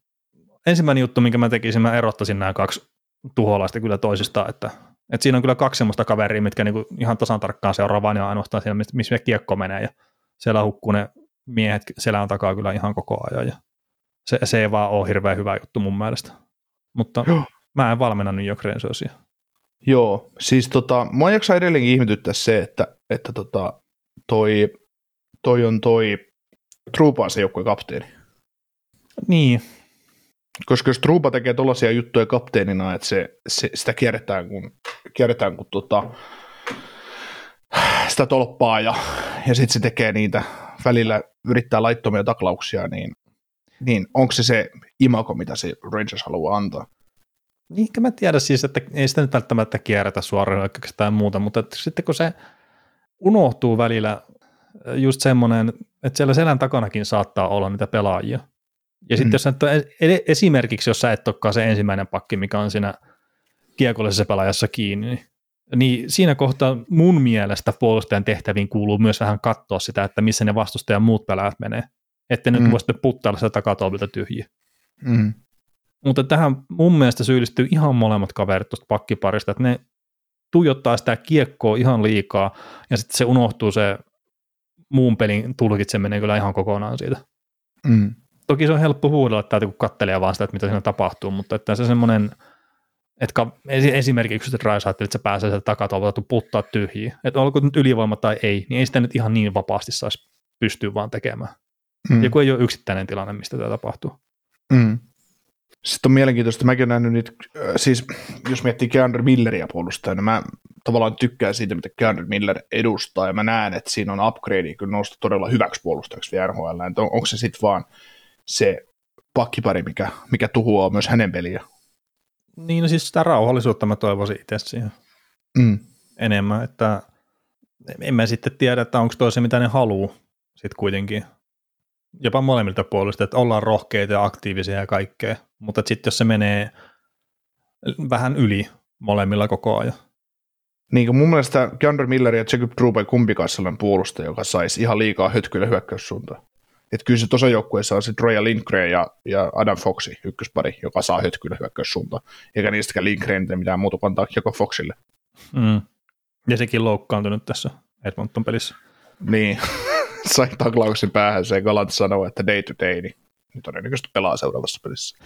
ensimmäinen juttu, minkä mä tekisin, mä erottaisin nämä kaksi tuholaista kyllä toisistaan, että, että siinä on kyllä kaksi semmoista kaveria, mitkä niinku ihan tasan tarkkaan seuraa vain ja ainoastaan siellä, missä kiekko menee, ja siellä hukkuu ne miehet selän takaa kyllä ihan koko ajan, ja se, se ei vaan ole hirveän hyvä juttu mun mielestä. Mutta Joo. mä en valmenna New York Rangersia. Joo, siis tota, mua jaksaa edelleenkin ihmetyttää se, että, että tota, toi, toi on toi Truupa se joukkueen kapteeni. Niin. Koska jos Truupa tekee tuollaisia juttuja kapteenina, että se, se, sitä kierretään kun, kierretään kun tota, sitä tolppaa ja, ja sitten se tekee niitä välillä yrittää laittomia taklauksia, niin, niin onko se se imako, mitä se Rangers haluaa antaa? Niin, mä tiedä siis, että ei sitä nyt välttämättä kierretä suoraan tai muuta, mutta että sitten kun se unohtuu välillä just semmoinen, että siellä selän takanakin saattaa olla niitä pelaajia. Ja sitten mm. jos et ole, esimerkiksi, jos sä et olekaan se ensimmäinen pakki, mikä on siinä kiekollisessa pelaajassa kiinni, niin, niin siinä kohtaa mun mielestä puolustajan tehtäviin kuuluu myös vähän katsoa sitä, että missä ne vastustajan muut pelaajat menee. Että mm. nyt voi sitten puttailla sitä takatolvilta tyhjiä. Mm. Mutta tähän mun mielestä syyllistyy ihan molemmat kaverit tuosta pakkiparista, että ne tuijottaa sitä kiekkoa ihan liikaa, ja sitten se unohtuu se muun pelin tulkitseminen kyllä ihan kokonaan siitä. Mm. Toki se on helppo huudella täältä, kun kattelee vaan sitä, että mitä siinä tapahtuu, mutta että se semmoinen, että esimerkiksi että Rais että se pääsee sieltä takatolta puttaa tyhjiä, että olko nyt ylivoima tai ei, niin ei sitä nyt ihan niin vapaasti saisi pystyä vaan tekemään. Mm. Joku ei ole yksittäinen tilanne, mistä tämä tapahtuu. Mm. Sitten on mielenkiintoista, mäkin nähnyt nyt, äh, siis jos miettii Keandre Milleria puolustajana, niin mä tavallaan tykkään siitä, mitä Keandre Miller edustaa, ja mä näen, että siinä on upgrade kyllä nousta todella hyväksi puolustajaksi vielä NHL, että on, onko se sitten vaan se pakkipari, mikä, mikä tuhoaa myös hänen peliä. Niin, no siis sitä rauhallisuutta mä toivoisin itse siihen mm. enemmän, että en mä sitten tiedä, että onko toi se, mitä ne haluaa sitten kuitenkin. Jopa molemmilta puolista, että ollaan rohkeita ja aktiivisia ja kaikkea, mutta sitten jos se menee vähän yli molemmilla koko ajan. Niin kuin mun mielestä Gunnar Miller ja Jacob Trube kumpikaan sellainen puolustaja, joka saisi ihan liikaa hötkyillä hyökkäyssuuntaan. Että kyllä se tuossa joukkueessa on se Troja Lindgren ja, ja Adam Foxi ykköspari, joka saa hötkyillä hyökkäyssuuntaan. Eikä niistäkään Lindgren tee mitään muuta kuin joko Foxille. Mm. Ja sekin loukkaantunut tässä Edmonton pelissä. Niin, sai taklauksen päähän se Galant sanoo, että day to day, niin todennäköisesti pelaa seuraavassa pelissä.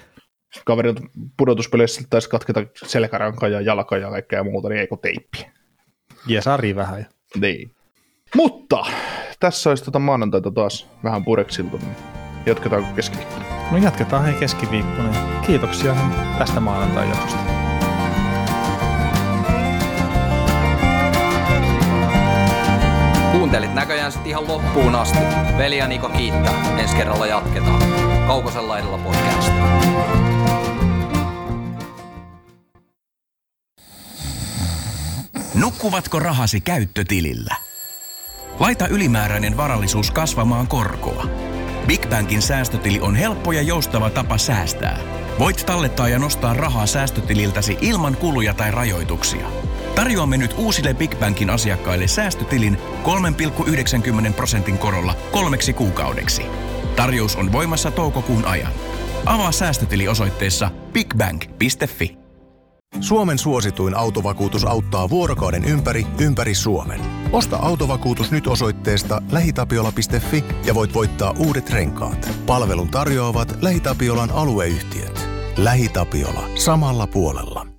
Kaverilta pudotuspelissä taisi katketa selkäranka ja jalka ja kaikkea muuta, niin ei kun teippi. Ja sari vähän. Niin. Mutta tässä olisi tuota maanantaita taas vähän pureksiltu, niin jatketaanko keskiviikkona? No jatketaan hei keskiviikkona. Kiitoksia tästä maanantai jaksosta. Kuuntelit näköjään sitten ihan loppuun asti. Veli ja Niko kiittää. Ensi kerralla jatketaan. Kaukosella edellä podcast. Nukkuvatko rahasi käyttötilillä? Laita ylimääräinen varallisuus kasvamaan korkoa. Big Bankin säästötili on helppo ja joustava tapa säästää. Voit tallettaa ja nostaa rahaa säästötililtäsi ilman kuluja tai rajoituksia. Tarjoamme nyt uusille Big Bankin asiakkaille säästötilin 3,90 prosentin korolla kolmeksi kuukaudeksi. Tarjous on voimassa toukokuun ajan. Avaa säästötili osoitteessa bigbank.fi. Suomen suosituin autovakuutus auttaa vuorokauden ympäri, ympäri Suomen. Osta autovakuutus nyt osoitteesta lähitapiola.fi ja voit voittaa uudet renkaat. Palvelun tarjoavat LähiTapiolan alueyhtiöt. LähiTapiola. Samalla puolella.